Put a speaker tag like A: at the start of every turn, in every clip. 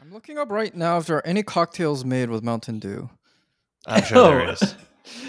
A: I'm looking up right now if there are any cocktails made with Mountain Dew.
B: I'm sure there is.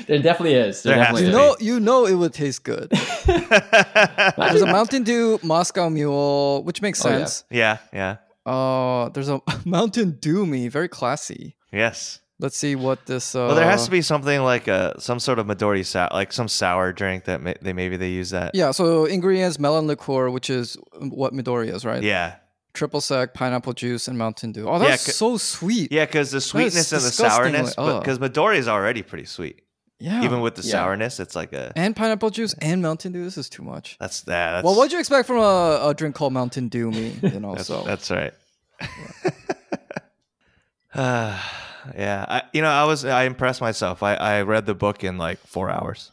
C: There definitely is. There,
B: There has
C: definitely
A: You know, you know it would taste good. There's a Mountain Dew Moscow Mule, which makes
C: Oh, yeah.
A: sense.
B: yeah, yeah.
A: Uh, there's a Mountain Dew me, very classy.
B: Yes.
A: Let's see what this. Uh,
B: Well, there has to be something like a some sort of Midori sour, like some sour drink that may, they maybe they use that.
A: Yeah, so ingredients: melon liqueur, which is what Midori is, right?
B: Yeah,
A: Triple sec, pineapple juice, and Mountain Dew. Oh, that's
B: c-
A: so sweet.
B: yeah, because the sweetness and the sourness, because Midori is already pretty sweet.
A: Yeah.
B: Even with the
C: Yeah.
B: sourness, it's like a
A: and pineapple juice and Mountain Dew. This is too much.
B: that's that. That's,
A: Well, what'd you expect from a, a drink called Mountain Dew me? You know,
B: That's,
A: so
B: that's right. Uh, yeah, I, you know, I was I impressed myself. I, I read the book in like four hours,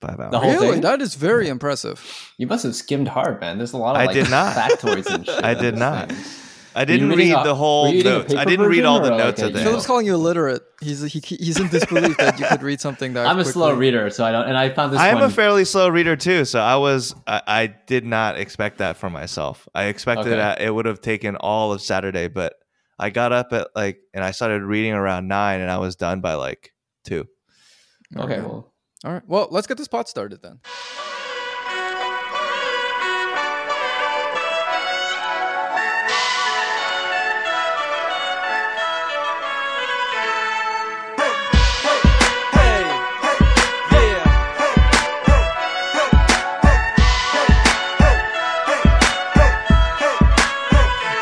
B: five hours.
C: The whole
A: really,
C: thing?
A: that is very impressive.
C: You must have skimmed hard, man. There's a lot of
B: I
C: like
B: did not.
C: factoids and shit.
B: I did not.
C: thing.
B: I didn't read
C: a-
B: the whole
C: were you reading a
B: notes. I didn't read all the
C: version or
B: notes
C: like
B: of
C: a-
A: Philip's calling you illiterate. He's he, he's in disbelief that you could read something that.
C: I'm a slow reader, so I don't. And I found this
B: I am a fairly slow reader too, so I was I, I did not expect that for myself. I expected
C: Okay.
B: that it would have taken all of Saturday, but I got up at like and I started reading around nine, and I was done by like two.
C: okay, well,
A: All right. Well, let's get this pot started then.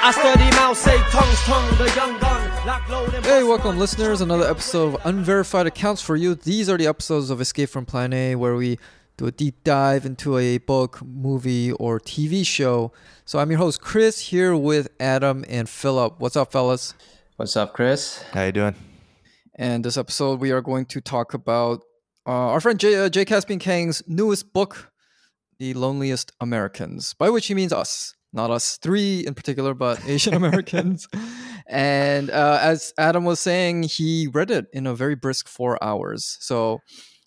D: I study Mao Zedong's tongue, the young gun,
A: Hey, welcome, listeners. Another episode of Unverified Accounts for You. These are the episodes of Escape from Plan A where we do a deep dive into a book, movie, or TV show. So I'm your host, Chris, here with Adam and Philip. What's up, fellas?
C: what's up, Chris?
B: How you doing?
A: And this episode, we are going to talk about uh, our friend J, uh, Jay Caspian Kang's newest book, The Loneliest Americans, by which he means us, not us three in particular, but Asian Americans. and uh, as Adam was saying, he read it in a very brisk four hours. So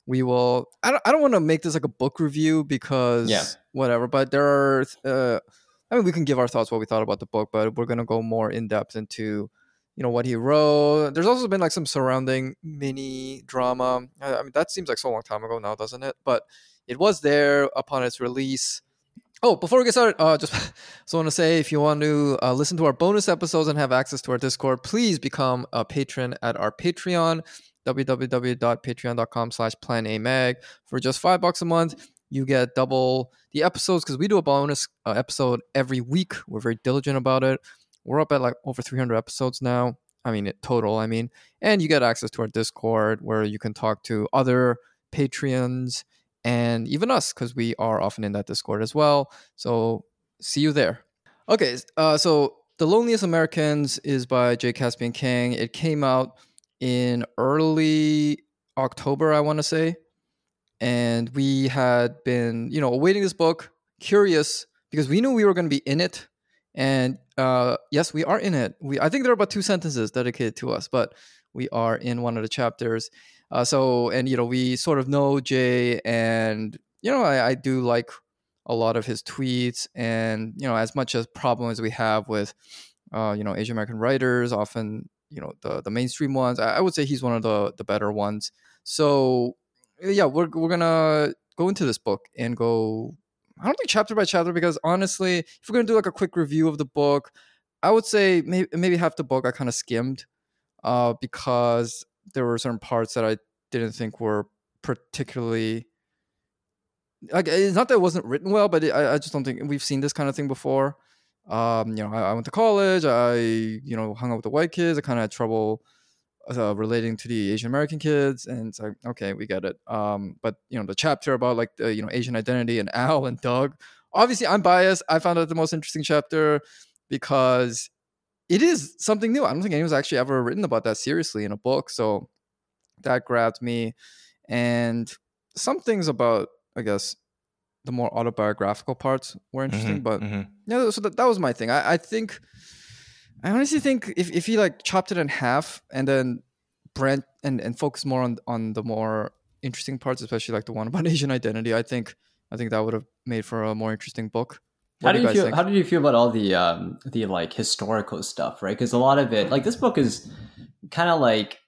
A: we will, I don't, I don't want to make this like a book review because
C: Yeah.
A: whatever, but there are, uh, I mean, we can give our thoughts what we thought about the book, but we're going to go more in depth into you know what he wrote. There's also been like some surrounding mini drama. I, I mean, that seems like so long time ago now, doesn't it? But it was there upon its release. Oh, before we get started, uh, just so want to say if you want to uh, listen to our bonus episodes and have access to our Discord, please become a patron at our Patreon, www.patreon.com slash plan a mag. For just five bucks a month, you get double the episodes because we do a bonus uh, episode every week. We're very diligent about it. We're up at like over 300 episodes now. I mean, it total, I mean. And you get access to our Discord where you can talk to other Patreons and even us because we are often in that Discord as well. So see you there. Okay, uh, so The Loneliest Americans is by Jay Caspian Kang. It came out in early October, I want to say. And we had been, you know, awaiting this book, curious because we knew we were going to be in it. And uh, yes, we are in it. We I think there are about two sentences dedicated to us, but we are in one of the chapters. Uh, so and you know we sort of know Jay, and you know I, I do like a lot of his tweets, and you know as much as problem as we have with uh, you know Asian American writers, often you know the the mainstream ones, I, I would say he's one of the the better ones. So yeah, we're we're gonna go into this book and go I don't think chapter by chapter because honestly, if we're gonna do like a quick review of the book, I would say maybe maybe half the book I kind of skimmed, uh, because there were certain parts that I didn't think were particularly like it's not that it wasn't written well, but it, I, I just don't think we've seen this kind of thing before. Um, you know, I, I went to college. I you know hung out with the white kids. I kind of had trouble uh, relating to the Asian American kids, and it's like okay, we get it. Um, but you know the chapter about like the you know Asian identity and Al and Doug. Obviously, I'm biased. I found it the most interesting chapter because it is something new. I don't think anyone's actually ever written about that seriously in a book, so that grabbed me. And some things about, I guess, the more autobiographical parts were interesting,
B: Mhm,
A: but
B: mhm.
A: yeah, so that, that was my thing. I, I think, I honestly think if, if he like chopped it in half and then Brent and, and focused more on, on the more interesting parts, especially like the one about Asian identity, I think, I think that would have made for a more interesting book.
C: How
A: do
C: did
A: you
C: feel?
A: think?
C: How did you feel about all the um the like historical stuff, right? Because a lot of it, like this book, is kind of like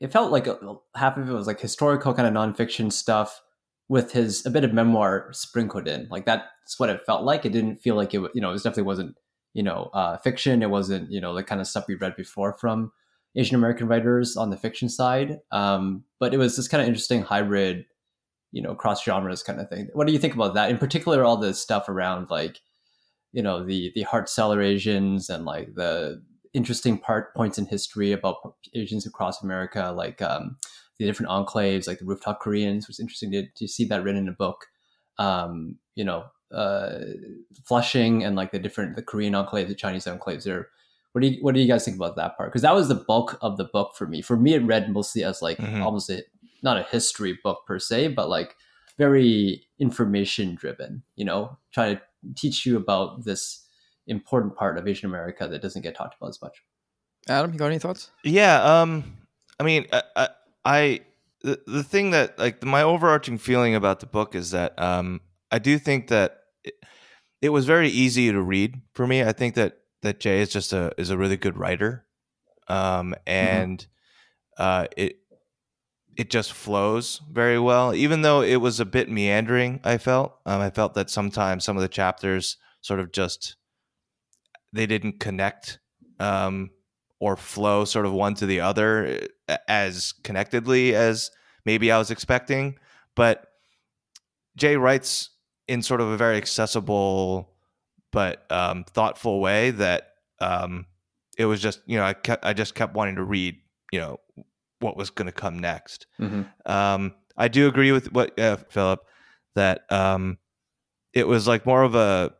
C: it felt like a, half of it was like historical kind of nonfiction stuff with his a bit of memoir sprinkled in. Like that's what it felt like. It didn't feel like it. You know, it was definitely wasn't you know uh, fiction. It wasn't you know the kind of stuff we read before from Asian American writers on the fiction side. Um, but it was this kind of interesting hybrid, you know, cross genres kind of thing. What do you think about that? In particular, all the stuff around like you know the the Hart Celler Asians and like the interesting part points in history about Asians across America, like um, the different enclaves, like the rooftop Koreans. It was interesting to, to see that written in a book. Um, you know, uh, Flushing and like the different the Korean enclaves, the Chinese enclaves. There, what do you what do you guys think about that part? Because that was the bulk of the book for me. For me, it read mostly as like
B: Mhm.
C: almost a not a history book per se, but like very information driven. You know, trying to teach you about this important part of Asian America that doesn't get talked about as much.
A: Adam, you got any thoughts?
B: Yeah, um, I mean, I, I, I the, the thing that like my overarching feeling about the book is that um, I do think that it, it was very easy to read for me. I think that that Jay is just a is a really good writer, um, and uh, it it just flows very well. Even though it was a bit meandering, I felt um, I felt that sometimes some of the chapters sort of just they didn't connect um, or flow sort of one to the other uh, as connectedly as maybe I was expecting. But Jay writes in sort of a very accessible but um, thoughtful way that um, it was just you know I kept I just kept wanting to read you know what was going to come next.
C: Mm-hmm.
B: Um, I do agree with what uh, Philip that um, it was like more of a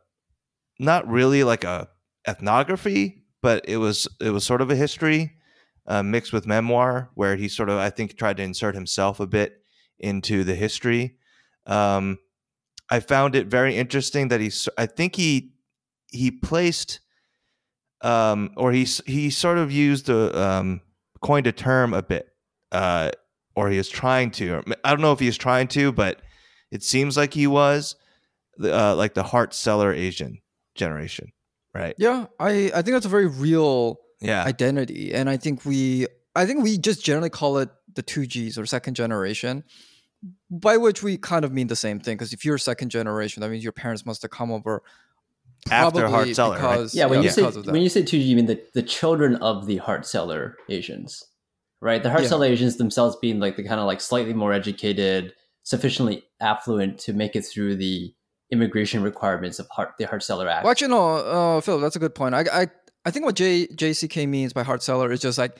B: not really like a ethnography, but it was it was sort of a history uh, mixed with memoir, where he sort of I think tried to insert himself a bit into the history. Um, I found it very interesting that he I think he he placed um, or he he sort of used a um, coined a term a bit uh, or he was trying to. I don't know if he was trying to, but it seems like he was uh, like the Hart Celler Asian generation, right?
A: Yeah, I I think that's a very real
B: Yeah,
A: identity, and I think we I think we just generally call it the two Gs or second generation, by which we kind of mean the same thing. Because if you're second generation, that means your parents must have come over
B: After
A: probably
B: Hart Celler, right?
A: because
C: Yeah, when you say
A: because of
C: when you say two, you mean the, the children of the Hart Celler Asians, right? The heart
A: Yeah.
C: Asians themselves being like the kind of like slightly more educated, sufficiently affluent to make it through the immigration requirements of heart the Hart Celler act.
A: Well, actually, no, uh, Phil, that's a good point. I, I, I think what J, JCK means by Hart Celler is just like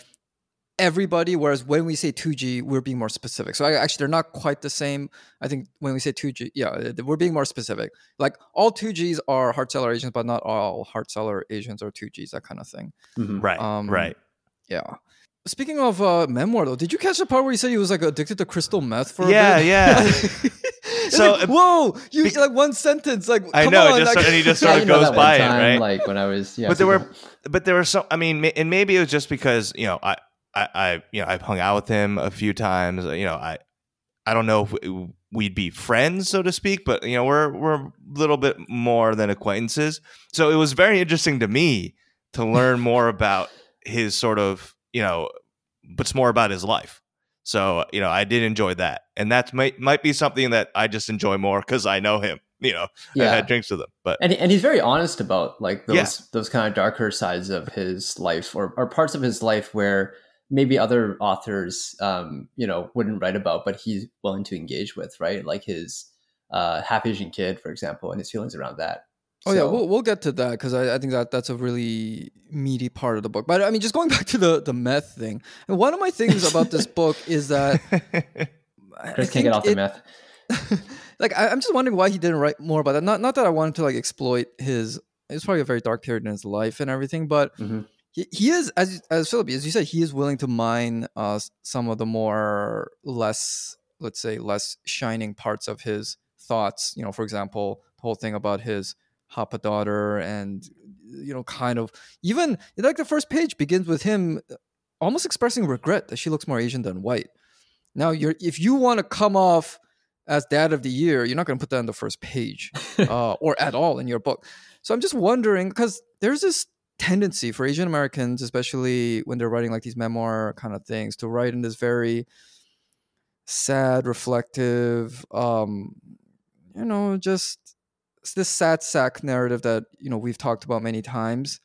A: everybody. Whereas when we say 2G, we're being more specific. So I, actually, they're not quite the same. I think when we say 2G, yeah, we're being more specific. Like all 2Gs are Hart Celler agents, but not all Hart Celler agents are 2Gs, that kind of thing.
C: Mhm.
B: right,
A: Um,
B: right.
A: Yeah. Speaking of uh, memoir, though, did you catch the part where he said he was like addicted to crystal meth for
B: Yeah,
A: a bit?
B: yeah.
A: It's
B: So,
A: like,
B: uh,
A: whoa, you
B: bec-
A: like one sentence, like
B: I know,
A: on,
B: just
A: like-
B: and he just sort
C: you
B: of goes
C: that one
B: by it, right?
C: Like when I was, yeah.
B: but there were but there were some i mean and maybe it was just because you know i i, I you know i've hung out with him a few times you know i i don't know if we'd be friends so to speak but you know we're we're a little bit more than acquaintances so it was very interesting to me to learn more about his sort of you know but it's more about his life so you know i did enjoy that and that might might be something that i just enjoy more because i know him you know i
C: yeah.
B: had drinks with him but
C: and and he's very honest about like those
B: Yeah.
C: those kind of darker sides of his life or, or parts of his life where maybe other authors um you know wouldn't write about but he's willing to engage with right like his uh half asian kid for example and his feelings around that
A: Oh yeah, we'll we'll get to that because I, I think that that's a really meaty part of the book. But I mean, just going back to the the meth thing, and one of my things about this book is that
C: chris can't get off the
A: it-
C: meth
A: like I, I'm just wondering why he didn't write more about that. Not not that I wanted to like exploit his. It's probably a very dark period in his life and everything, but
C: Mhm.
A: he, he is as as Philip as you said, he is willing to mine uh some of the more less let's say less shining parts of his thoughts. You know, for example, the whole thing about his Hapa daughter and you know kind of even like the first page begins with him almost expressing regret that she looks more Asian than white. Now, you're if you want to come off as dad of the year, you're not going to put that on the first page uh, or at all in your book. So I'm just wondering because there's this tendency for Asian Americans, especially when they're writing like these memoir kind of things, to write in this very sad, reflective, um, you know, just it's this sad sack narrative that you know we've talked about many times.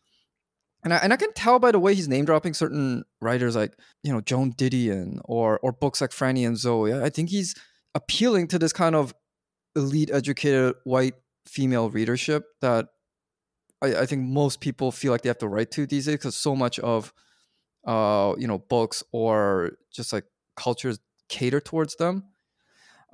A: And I, and I can tell by the way he's name dropping certain writers like you know Joan Didion or or books like Franny and Zooey. I think he's appealing to this kind of elite educated white female readership that I, I think most people feel like they have to write to these days because so much of uh you know books or just like cultures cater towards them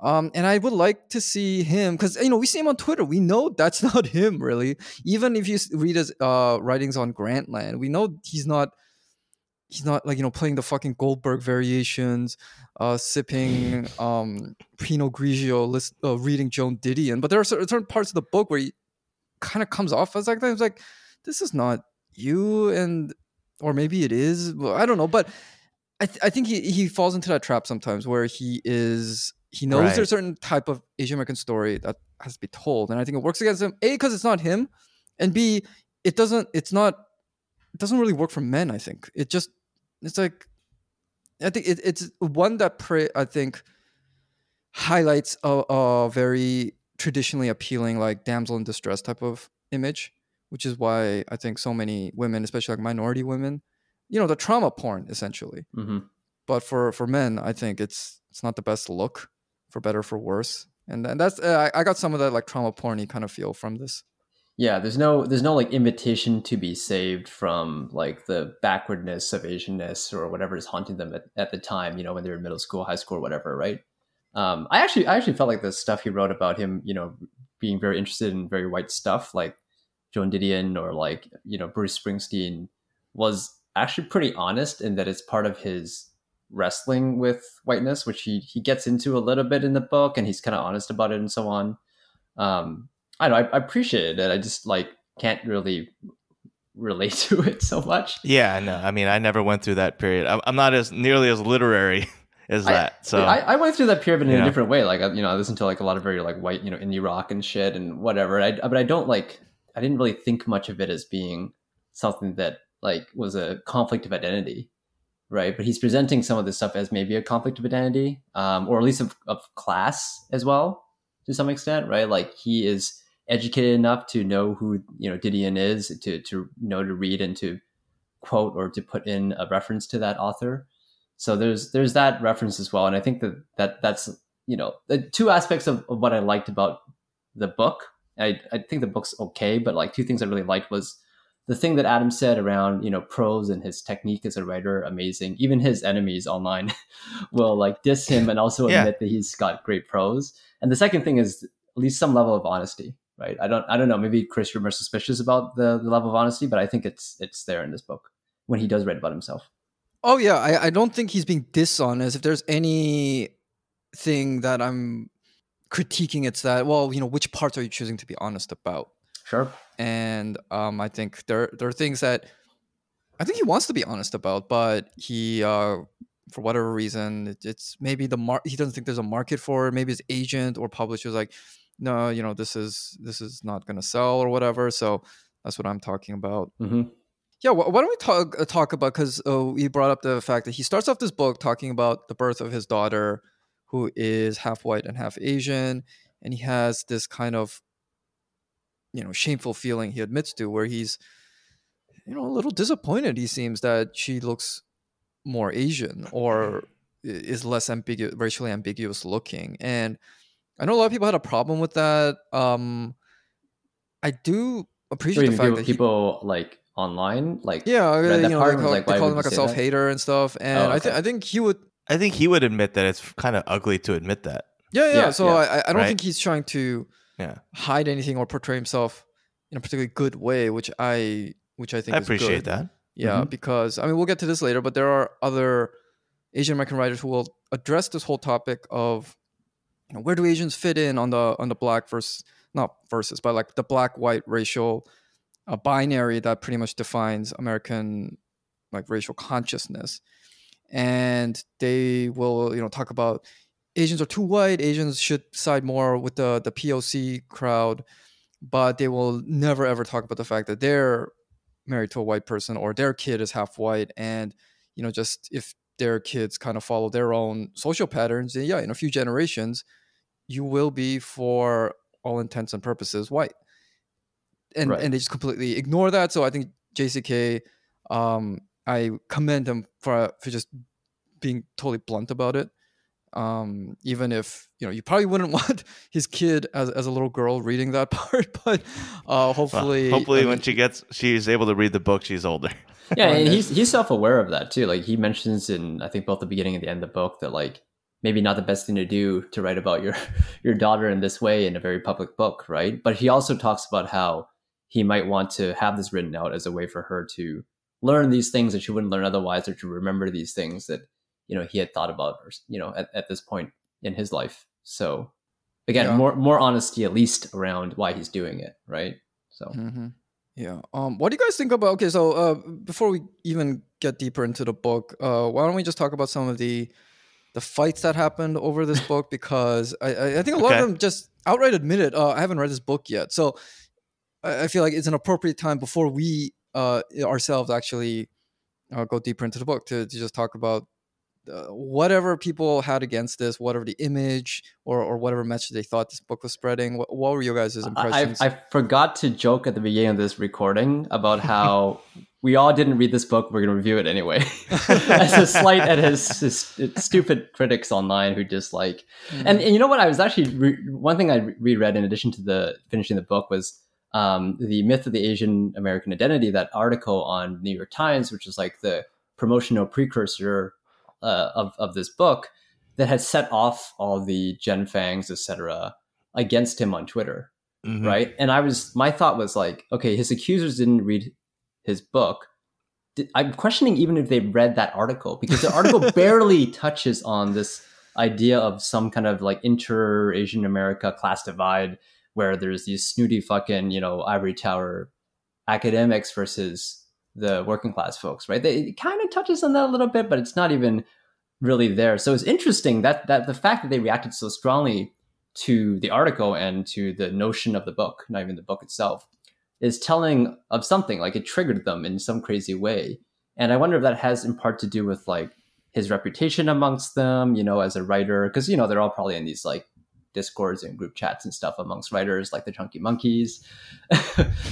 A: um, and I would like to see him because you know we see him on Twitter. We know that's not him really. Even if you read his uh, writings on Grantland, we know he's not. He's not like you know playing the fucking Goldberg variations, uh, sipping um, Pinot Grigio, list, uh, reading Joan Didion. But there are certain, parts of the book where he kind of comes off as like like this is not you, and or maybe it is. I don't know, but I, th- I think he, he falls into that trap sometimes where he is he knows
B: Right.
A: there's a certain type of Asian American story that has to be told, and I think it works against him. A because it's not him, and B it doesn't. It's not. It doesn't really work for men. I think it just. It's like. I think it, it's one that pre, I think highlights a, a very traditionally appealing like damsel in distress type of image, which is why I think so many women, especially like minority women, you know, the trauma porn essentially
C: hmm
A: but for for men i think it's it's not the best look for better for worse and and that's uh, I, I got some of that like trauma porny kind of feel from this
C: Yeah, there's no there's no like invitation to be saved from like the backwardness of Asianness or whatever is haunting them at, at the time, you know, when they were in middle school, high school, whatever, right? Um, I actually I actually felt like the stuff he wrote about him, you know, being very interested in very white stuff, like Joan Didion or like you know Bruce Springsteen, was actually pretty honest in that it's part of his wrestling with whiteness, which he he gets into a little bit in the book, and he's kind of honest about it and so on. Um, I don't know. I, I appreciate it. I just like can't really relate to it so much.
B: Yeah, no, I mean, I never went through that period. I'm, I'm not as nearly as literary as
C: I-
B: that. so
C: I, I went through that period in a different way. Like I- you know, I listened to like a lot of very like white, you know, indie rock and shit and whatever. I, but I don't like. I didn't really think much of it as being something that like was a conflict of identity, right? But he's presenting some of this stuff as maybe a conflict of identity, um, or at least of, of class as well, to some extent, right? Like he is educated enough to know who you know Didion is, to to know to read and to quote or to put in a reference to that author. So there's there's that reference as well, and I think that that that's you know the two aspects of, of what I liked about the book. I I think the book's okay, but like two things I really liked was the thing that Adam said around you know prose and his technique as a writer amazing. Even his enemies online will like diss him and also
B: Yeah.
C: admit that he's got great prose. And the second thing is at least some level of honesty, right? I don't I don't know. Maybe Chris, you're more suspicious about the, the level of honesty, but I think it's it's there in this book when he does write about himself.
A: oh yeah i, I don't think he's being dishonest if there's any thing that i'm critiquing it's that well you know which parts are you choosing to be honest about
C: Sure.
A: And um, I think there there are things that I think he wants to be honest about, but he, uh, for whatever reason, it, it's maybe the mar- he doesn't think there's a market for it. Maybe his agent or publisher's like, no, you know, this is this is not going to sell or whatever. So that's what I'm talking about.
C: hmm
A: Yeah, wh- why don't we talk uh, talk about because uh, we brought up the fact that he starts off this book talking about the birth of his daughter, who is half white and half Asian, and he has this kind of you know shameful feeling he admits to where he's you know a little disappointed. He seems that she looks more Asian or is less ambiguous, racially ambiguous looking, and I know a lot of people had a problem with that. Um, I do appreciate the
C: Even
A: fact
C: people,
A: that he,
C: people like online, like
A: yeah, uh,
C: read that
A: you know,
C: part
A: they call,
C: like,
A: they
C: why
A: call him like a
C: say
A: self
C: that?
A: hater and stuff. And
C: Oh,
A: I think. I think he would,
B: I think he would admit that it's kind of ugly to admit that.
A: yeah, yeah.
C: Yeah,
A: so
C: yeah.
A: I, I don't
B: Right.
A: think he's trying to
B: Yeah,
A: hide anything or portray himself in a particularly good way, which I, which I think
B: I
A: is
B: appreciate that.
A: Yeah,
C: Mhm.
A: because I mean, we'll get to this later, but there are other Asian American writers who will address this whole topic of, you know, where do Asians fit in on the on the black versus not versus, but like the black white racial uh, binary that pretty much defines American like racial consciousness, and they will you know talk about Asians are too white, Asians should side more with the the POC crowd. but they will never ever talk about the fact that they're married to a white person or their kid is half white and you know just if their kids kind of follow their own social patterns then yeah in a few generations you will be for all intents and purposes white and
C: Right.
A: and they just completely ignore that so i think jck um i commend him for for just being totally blunt about it um even if you know you probably wouldn't want his kid as, as a little girl reading that part but uh
B: Well,
A: hopefully
B: hopefully,
A: I
B: when she gets, she's able to read the book. She's older.
C: yeah, and he's he's self aware of that too. Like he mentions in I think both the beginning and the end of the book that like maybe not the best thing to do to write about your your daughter in this way in a very public book, right? But he also talks about how he might want to have this written out as a way for her to learn these things that she wouldn't learn otherwise, or to remember these things that you know he had thought about, or you know, at, at this point in his life. So again,
A: Yeah.
C: more more honesty at least around why he's doing it, right? So
A: hmm Yeah. Um. What do you guys think about? Okay, so uh, before we even get deeper into the book, uh, why don't we just talk about some of the the fights that happened over this book? Because I I, I think a lot
B: Okay.
A: of them just outright admit it. Uh, I haven't read this book yet, so I, I feel like it's an appropriate time before we uh ourselves actually uh, go deeper into the book to, to just talk about uh, whatever people had against this, whatever the image or, or whatever message they thought this book was spreading. What, what were your guys' impressions?
C: I I forgot to joke at the beginning of this recording about how we all didn't read this book. We're going to review it anyway. As a slight at his, his stupid critics online who just like.
A: Mm.
C: And, and you know what? I was actually re- one thing I reread in addition to the finishing the book was um, the myth of the Asian American identity. That article on New York Times, which is like the promotional precursor uh, of of this book, that had set off all the Jenn Fangs, etc., against him on Twitter
B: Mhm.
C: right? And I was my thought was like, okay, his accusers didn't read his book. I'm questioning even if they read that article because the article barely touches on this idea of some kind of like inter Asian America class divide where there's these snooty fucking you know ivory tower academics versus the working class folks, right? They, it kind of touches on that a little bit, but it's not even really there. So it's interesting that that the fact that they reacted so strongly to the article and to the notion of the book, not even the book itself, is telling of something. Like it triggered them in some crazy way. And I wonder if that has in part to do with like his reputation amongst them, you know, as a writer, because you know they're all probably in these like discords and group chats and stuff amongst writers, like the Chunky Monkeys,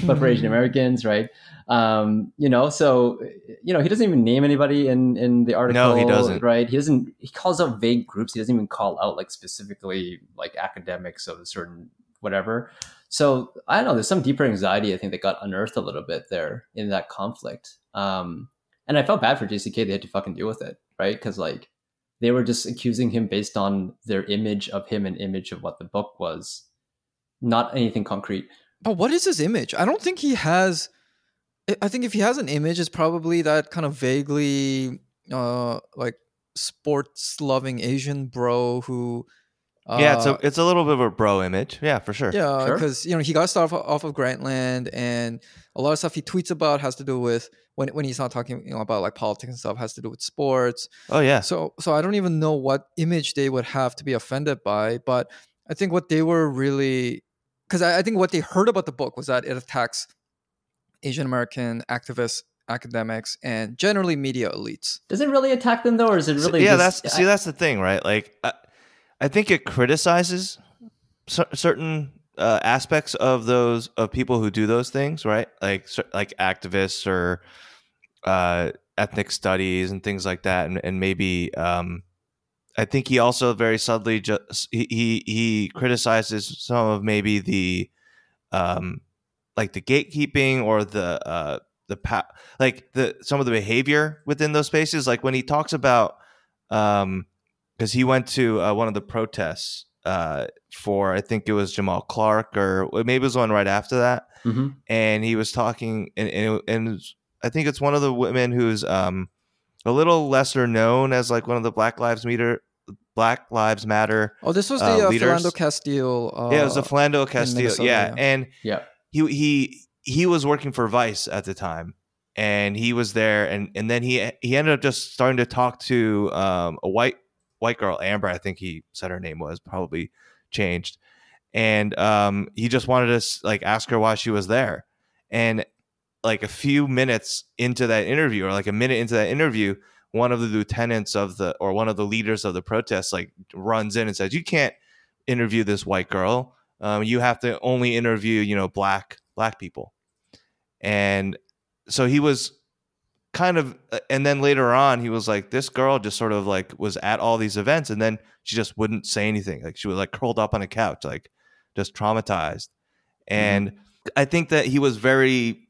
C: but for Asian Americans, right? Um, you know, so you know he doesn't even name anybody in in the article.
B: No, he doesn't.
C: Right? He doesn't. He calls out vague groups. He doesn't even call out like specifically like academics of a certain whatever. So I don't know. There's some deeper anxiety I think that got unearthed a little bit there in that conflict. Um, and I felt bad for JCK. They had to fucking deal with it, right? Because like they were just accusing him based on their image of him and image of what the book was, not anything concrete.
A: But what is his image? I don't think he has. I- think if he has an image, it's probably that kind of vaguely, uh, like sports loving Asian bro who. Uh,
B: yeah, it's a it's a little bit of a bro image. Yeah, for sure.
A: yeah,
C: Sure.
A: because you know he got stuff off of Grantland, and a lot of stuff he tweets about has to do with when when he's not talking you know about like politics and stuff has to do with sports.
B: Oh yeah.
A: So so I don't even know what image they would have to be offended by, but I think what they were really because I, I think what they heard about the book was that it attacks Asian American activists, academics, and generally media elites.
C: Does it really attack them though, or is it
B: So-
C: really?
B: yeah,
C: just,
B: that's see, that's the thing, right? Like, I, I think it criticizes cer- certain uh, aspects of those of people who do those things, right? Like, like activists or uh, ethnic studies and things like that, and, and maybe um, I think he also very subtly just he he, he criticizes some of maybe the um, like the gatekeeping or the uh, the pa- like the some of the behavior within those spaces like when he talks about um because he went to uh, one of the protests uh for i think it was Jamar Clark or maybe it was one right after that
C: Mhm.
B: and he was talking and and, and i think it's one of the women who's um a little lesser known as like one of the black lives matter black lives matter
A: Oh, this was the
B: Uh,
A: uh. Philando Castile. Uh,
B: yeah it was the Philando Castile yeah
A: yeah.
B: and
C: Yeah.
B: he he he was working for Vice at the time, and he was there, and and then he he ended up just starting to talk to um, a white white girl, Amber, I think he said her name was probably changed, and um, he just wanted to like ask her why she was there. And like a few minutes into that interview, or like a minute into that interview, one of the lieutenants of the or one of the leaders of the protest like runs in and says, "You can't interview this white girl. Um, you have to only interview you know black black people." And so he was kind of uh, and then later on he was like this girl just sort of like was at all these events and then she just wouldn't say anything. Like she was like curled up on a couch like just traumatized. And i think that he was very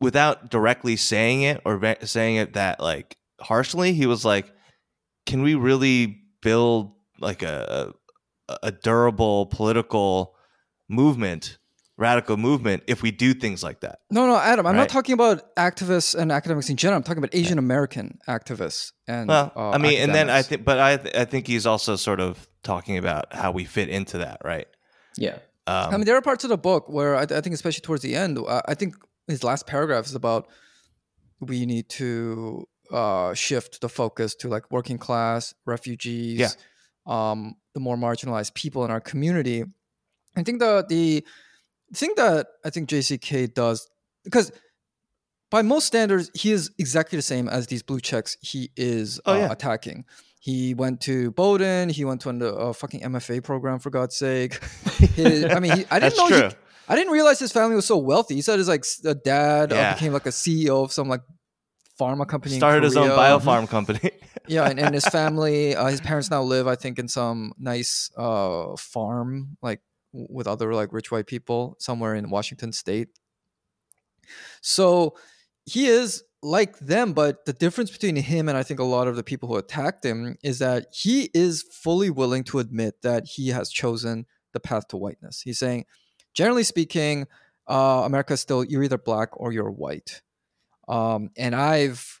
B: without directly saying it or ve- saying it that like harshly he was like can we really build like a, a durable political movement radical movement if we do things like that
A: No, no, Adam. I'm
B: Right.
A: not talking about activists and academics in general. I'm talking about Asian American activists and.
B: Well,
A: uh,
B: I mean, and then I think, but I, th- I think he's also sort of talking about how we fit into that, right?
C: Yeah.
B: Um,
A: I mean, there are parts of the book where I, I think, especially towards the end, uh, I think his last paragraph is about we need to uh, shift the focus to like working class, refugees,
B: Yeah.
A: um, the more marginalized people in our community. I think the the thing that I think JCK does because by most standards, he is exactly the same as these blue checks he is
B: Oh,
A: uh,
B: yeah.
A: attacking. He went to Bowdoin. He went to a uh, fucking MFA program for God's sake. His, I mean, he, I didn't know. He, I didn't realize his family was so wealthy. He said his like s- uh, dad uh, became like a CEO of some like pharma company. in
B: started his own biopharm company.
A: Yeah, and, and his family, uh, his parents now live, I think, in some nice uh, farm, like with other like rich white people somewhere in Washington State. So he is like them, but the difference between him and I think a lot of the people who attacked him is that he is fully willing to admit that he has chosen the path to whiteness. He's saying, generally speaking, uh, America is still you're either black or you're white. Um, and I've,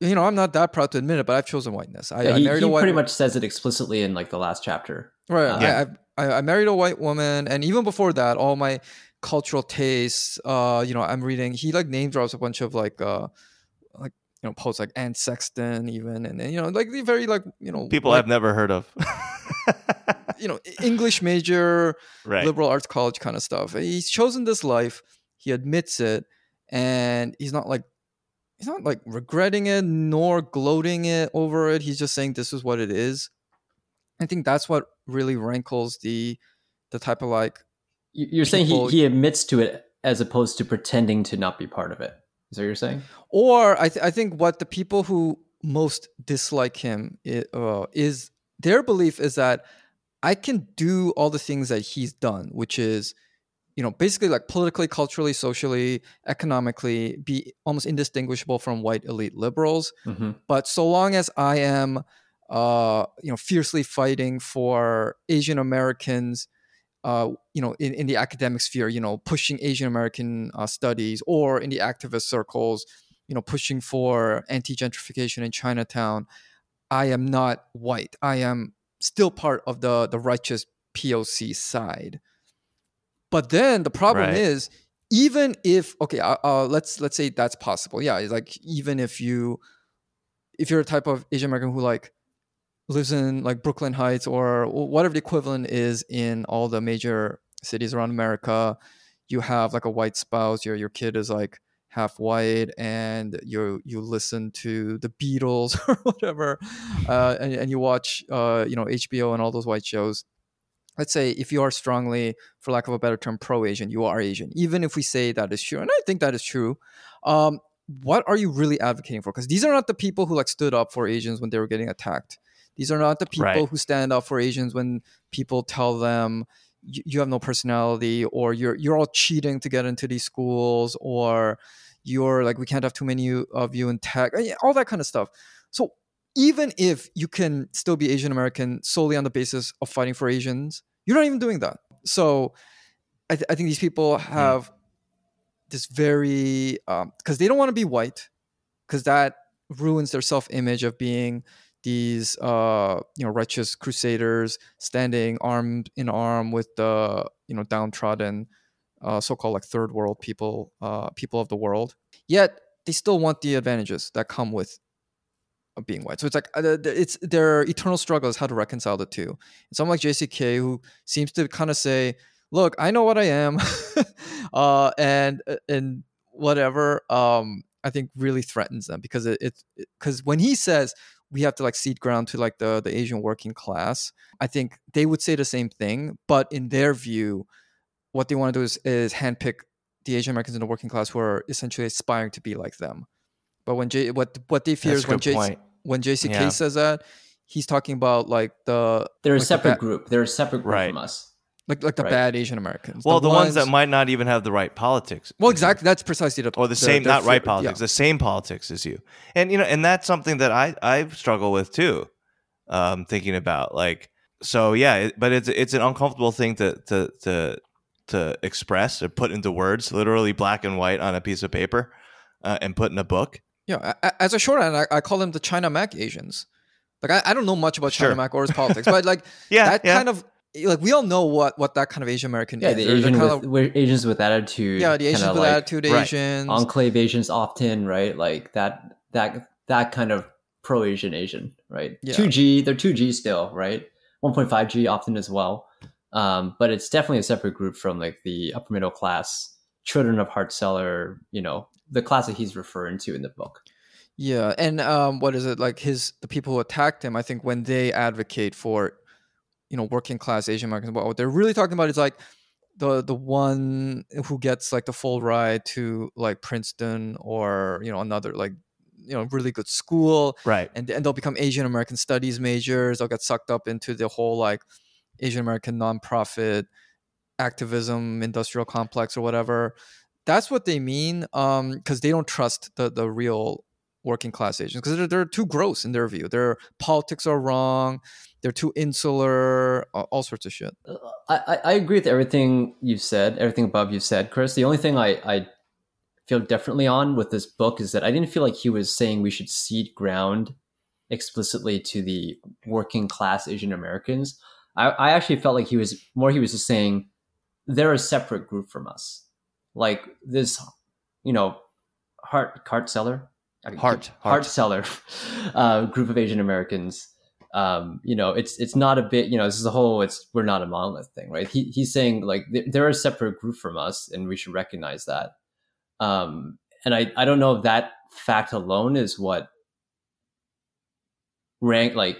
A: you know, I'm not that proud to admit it, but I've chosen whiteness. I,
C: Yeah,
A: I
C: he
A: married
C: he
A: a white
C: pretty much says it explicitly in like the last chapter.
A: Right.
C: Uh,
B: Yeah.
A: I, I I married a white woman, and even before that, all my cultural tastes. Uh, you know, I'm reading. He like name drops a bunch of like, uh, like you know, poets like Anne Sexton, even, and, then you know, like the very like you know,
B: People I've never heard of.
A: you know, English major,
B: right.
A: liberal arts college kind of stuff. He's chosen this life. He admits it, and he's not like he's not like regretting it nor gloating it over it. He's just saying this is what it is. I think that's what really rankles the the type of like
C: You- You're saying he, he admits to it as opposed to pretending to not be part of it. Is that what you're saying?
A: or I, th- I think what the people who most dislike him i- uh, is their belief is that I can do all the things that he's done, which is, you know, basically like politically, culturally, socially, economically, be almost indistinguishable from white elite liberals.
C: Mm-hmm.
A: But so long as I am, uh, you know, fiercely fighting for Asian Americans, uh, you know, in, in the academic sphere, you know, pushing Asian American uh, studies, or in the activist circles, you know, pushing for anti gentrification in Chinatown, I am not white. I am still part of the the righteous POC side. But then the problem
B: Right.
A: is, even if okay, uh, uh, let's let's say that's possible. Yeah, like even if you if you're a type of Asian American who like lives in like Brooklyn Heights or whatever the equivalent is in all the major cities around America, you have like a white spouse, your your kid is like half white and you you listen to the Beatles or whatever, uh, and, and you watch uh, you know HBO and all those white shows. Let's say if you are strongly, for lack of a better term, pro-Asian, you are Asian. Even if we say that is true, and I think that is true, um, what are you really advocating for? Because these are not the people who like stood up for Asians when they were getting attacked. These are not the people
B: Right.
A: who stand up for Asians when people tell them you, have no personality or you're you're all cheating to get into these schools or you're like we can't have too many of you in tech uh, all that kind of stuff. So even if you can still be asian american solely on the basis of fighting for asians you're not even doing that. So i, th- I think these people have this very because they don't want to be white because that ruins their self-image of being these uh you know righteous crusaders standing arm in arm with the you know downtrodden uh so-called like third world people uh people of the world yet they still want the advantages that come with being white. So it's like uh, it's their eternal struggle is how to reconcile the two. And someone like JCK who seems to kind of say, "Look, I know what I am," uh, and and whatever. Um, I think really threatens them because it because when he says we have to like cede ground to like the the Asian working class, I think they would say the same thing, but in their view, what they want to do is is handpick the Asian Americans in the working class who are essentially aspiring to be like them. But when J what what they fear
B: That's
A: is when
B: good
A: J
B: point.
A: when JCK
B: Yeah.
A: says that, he's talking about like the
C: They're a
A: like the
C: separate
A: ba-
C: group. They're a separate group
B: Right.
C: from us.
A: Like like the
C: Right.
A: bad Asian Americans.
B: Well, the, ones, that might not even have the right politics.
A: well exactly that's precisely the
B: or the,
A: the-
B: same not right politics
A: yeah.
B: the same politics as you and you know and that's something that i i struggle with too um thinking about like so yeah it, but it's it's an uncomfortable thing to to to to express or put into words literally black and white on a piece of paper uh, and put in a book
A: Yeah, as a shorthand, I, I call them the China Mac Asians. Like I, I don't know much about China
B: Sure.
A: Mac or his politics, but like
B: yeah
A: that
B: yeah.
A: kind of like we all know what what that kind of Asian American
C: Yeah,
A: is.
C: the Asian with
A: of-
C: we're Asians with attitude.
A: yeah, the Asians with
C: like
A: attitude
B: right.
A: Asians.
C: enclave Asians often, right? Like that that that kind of pro Asian Asian, right?
A: Yeah.
C: Two G, they're two G still, right? One point five G often as well. Um, but it's definitely a separate group from like the upper middle class, children of Hart Celler, you know, the class that he's referring to in the book.
A: Yeah, and um, what is it like? His the people who attacked him. I think when they advocate for, you know, working class Asian Americans, what they're really talking about is like the the one who gets like the full ride to like Princeton or you know another like you know really good school,
B: right
A: and and they'll become Asian American studies majors. They'll get sucked up into the whole like Asian American nonprofit activism industrial complex or whatever. That's what they mean, um, because they don't trust the the real working class Asians because they're, they're too gross in their view. Their politics are wrong. They're too insular. All sorts of shit.
C: Uh, I, I, I agree with everything you've said, everything above you said, Chris. The only thing I, I feel differently on with this book is that I didn't feel like he was saying we should cede ground explicitly to the working class Asian Americans. I, I actually felt like he was more he was just saying they're a separate group from us. Like this, you know, heart cart seller. I keep-
B: Heart,
C: heart
B: heart.
C: seller uh, group of Asian Americans um, you know, it's it's not a bit, you know, this is a whole, it's we're not a monolith thing, right? He he's saying like th- they're a separate group from us, and we should recognize that. Um, and I I don't know if that fact alone is what rank like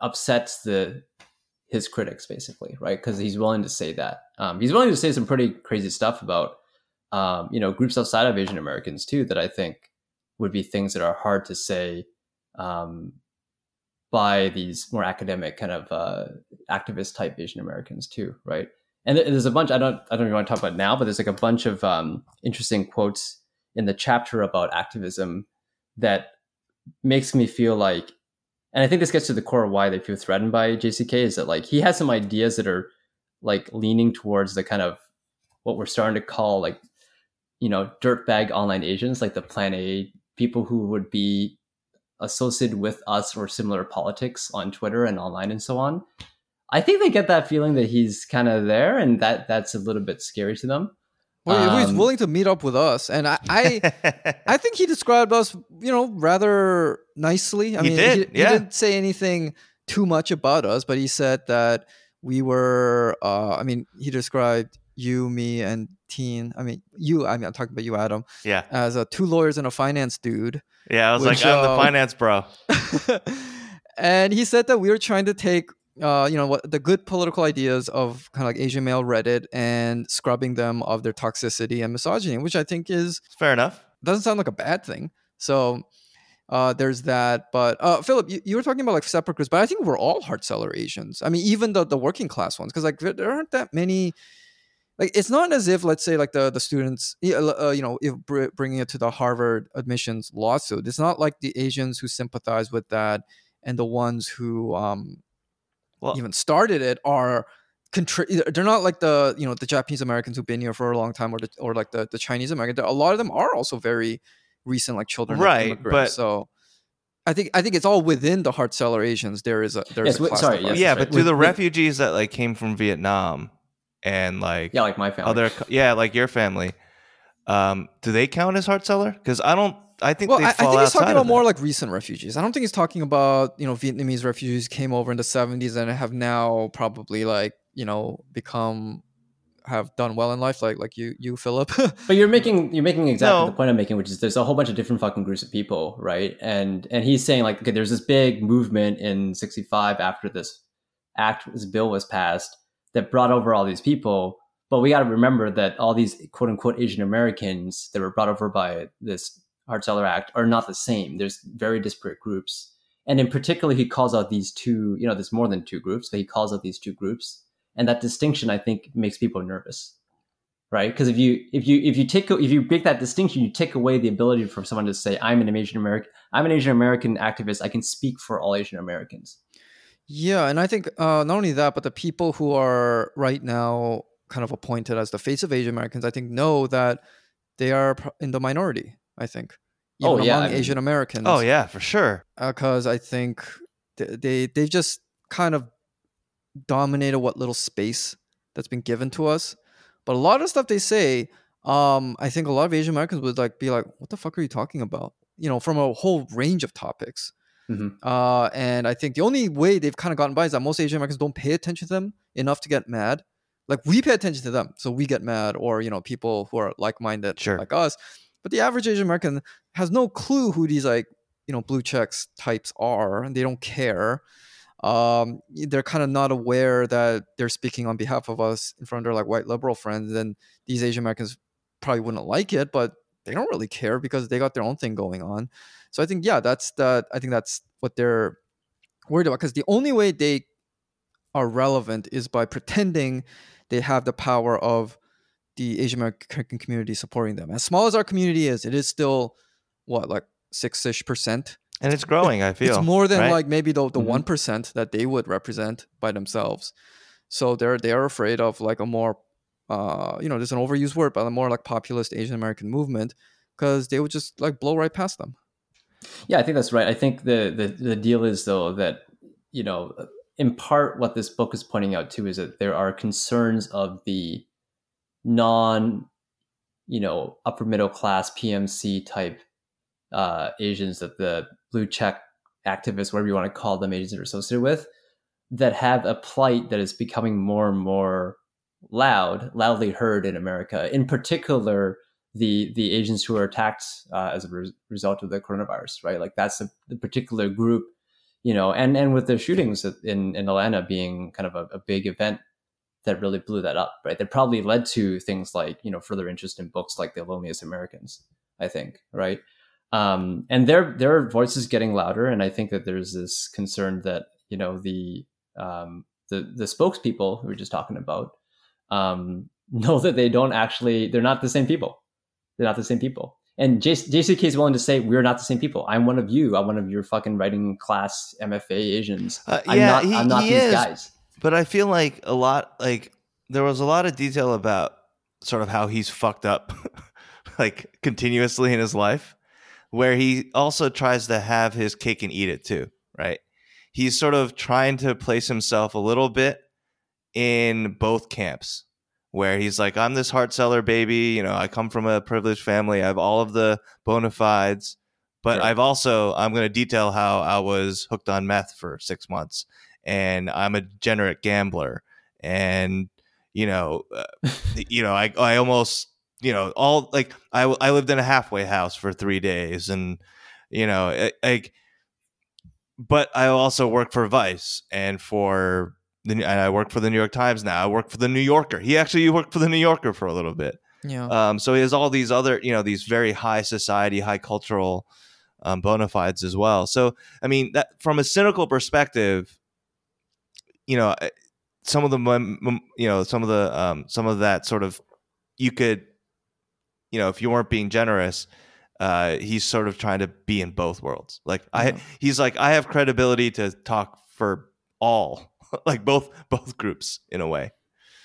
C: upsets the his critics basically, right? Because he's willing to say that. Um, he's willing to say some pretty crazy stuff about um, you know groups outside of Asian Americans too that I think would be things that are hard to say um, by these more academic kind of uh, activist type Asian Americans too, right? And there's a bunch I don't I don't even want to talk about now, but there's like a bunch of um, interesting quotes in the chapter about activism that makes me feel like, and I think this gets to the core of why they feel threatened by JCK is that like he has some ideas that are like leaning towards the kind of what we're starting to call like you know dirtbag online Asians, like the Plan A people who would be associated with us or similar politics on Twitter and online and so on. I think they get that feeling that he's kind of there, and that that's a little bit scary to them.
A: Well, he's
C: Um,
A: willing to meet up with us, and I, I, I think he described us, you know, rather nicely. I
B: He
A: mean,
B: did,
A: he,
B: yeah.
A: didn't say anything too much about us, but he said that we were. Uh, I mean, he described you, me, and Teen. I mean, you. I mean, I'm talking about you, Adam,
B: yeah
A: as a two lawyers and a finance dude.
B: yeah i was
A: Which,
B: like i'm the
A: um,
B: finance bro
A: and he said that we were trying to take uh, you know what the good political ideas of kind of like Asian male Reddit and scrubbing them of their toxicity and misogyny, which I think is
B: fair enough
A: doesn't sound like a bad thing. So uh, there's that. But uh, Philip, you, you were talking about like separate groups, but I think we're all Hart Celler Asians. I mean, even the the working class ones, because like there aren't that many. Like it's not as if let's say like the the students, uh, you know, if bringing it to the Harvard admissions lawsuit, it's not like the Asians who sympathize with that and the ones who um,
B: well
A: even started it are contri- they're not like the you know the Japanese Americans who've been here for a long time or the, or like the, the Chinese Americans. A lot of them are also very recent, like children,
B: Right,
A: immigrants.
B: but-
A: so I think I think it's all within the Hart Celler Asians. There is a there's
C: Yes,
A: a class
C: sorry, yes,
B: yeah
C: that's
B: but
C: right.
B: to the
C: with-
B: refugees that like came from vietnam and like
C: Yeah, like my family.
B: other yeah like your family um do they count as Hart Celler because i don't I think
A: Well,
B: they
A: I, I think he's talking about more like recent refugees. I don't think he's talking about you know Vietnamese refugees came over in the '70s and have now probably like you know become have done well in life, like like you you Philip.
C: But you're making you're making exactly
B: No.
C: the point I'm making, which is there's a whole bunch of different fucking groups of people, right? And and he's saying like, okay, there's this big movement in '65 after this act, this bill was passed that brought over all these people. But we got to remember that all these quote unquote Asian Americans that were brought over by this Hart Celler Act are not the same. There's very disparate groups, and in particular, he calls out these two. You know, there's more than two groups, but he calls out these two groups, and that distinction I think makes people nervous right? Because if you if you if you take if you break that distinction, you take away the ability for someone to say, "I'm an Asian American. I'm an Asian American activist. I can speak for all Asian Americans."
A: Yeah, and I think uh, not only that, but the people who are right now kind of appointed as the face of Asian Americans, I think know that they are in the minority. I think,
C: Oh, yeah,
A: among
C: I mean-
A: Asian Americans.
B: Oh yeah, for sure.
A: because I think th- they they just kind of dominated what little space that's been given to us. But a lot of stuff they say, um, I think a lot of Asian Americans would like be like, "What the fuck are you talking about?" You know, from a whole range of topics.
C: Mhm.
A: Uh, and I think the only way they've kind of gotten by is that most Asian Americans don't pay attention to them enough to get mad. Like we pay attention to them, so we get mad, or you know, people who are like-minded
B: Sure.
A: like us. But the average Asian American has no clue who these like you know blue checks types are, and they don't care. Um, they're kind of not aware that they're speaking on behalf of us in front of their like white liberal friends, and these Asian Americans probably wouldn't like it, but they don't really care because they got their own thing going on. So I think yeah, that's that. I think that's what they're worried about because the only way they are relevant is by pretending they have the power of the Asian American community supporting them. As small as our community is, it is still what like six ish percent.
B: And it's growing. I feel
A: It's more than
B: right?
A: like maybe the the
C: Mhm.
A: one that they would represent by themselves. So they're they are afraid of like a more uh you know there's an overused word but a more like populist Asian American movement because they would just like blow right past them.
C: Yeah, I think that's right. I think the the the deal is though that you know, in part, what this book is pointing out too is that there are concerns of the non, you know, upper middle class PMC type uh, Asians that the blue check activists, whatever you want to call them, Asians that are associated with, that have a plight that is becoming more and more loud, loudly heard in America. In particular, the the Asians who are attacked uh, as a res- result of the coronavirus, right? Like that's a, the particular group, you know, and and with the shootings in in Atlanta being kind of a, a big event that really blew that up, right? That probably led to things like you know further interest in books like The Loneliest Americans, I think, right? Um, and their their voices getting louder, and I think that there's this concern that you know the um, the the spokespeople we were just talking about um, know that they don't actually they're not the same people. They're not the same people. And JCK is willing to say we're not the same people. I'm one of you. I'm one of your fucking writing class MFA Asians.
B: Uh,
C: I'm
B: yeah,
C: not.
B: he-
C: I'm not
B: he
C: these
B: is.
C: guys.
B: but I feel like a lot like there was a lot of detail about sort of how he's fucked up like continuously in his life where he also tries to have his cake and eat it too, right? He's sort of trying to place himself a little bit in both camps where he's like I'm this Hart Celler baby, you know, I come from a privileged family, I have all of the bona fides, but
C: Right.
B: I've also I'm going to detail how I was hooked on meth for 6 months and I'm a degenerate gambler, and you know, uh, you know, I I almost you know all like I I lived in a halfway house for three days, and you know, like, but I also work for Vice and for the and I work for the New York Times now. I work for the New Yorker. He actually worked for the New Yorker for a little bit.
A: Yeah.
B: Um, so he has all these other, you know, these very high society, high cultural um, bona fides as well. So, I mean, that from a cynical perspective, you know, eh, some of the, you know, some of the, um, some of that sort of, you could, you know, if you weren't being generous, uh, he's sort of trying to be in both worlds. Like I, he's like, I have credibility to talk for all, like both, both groups in a way.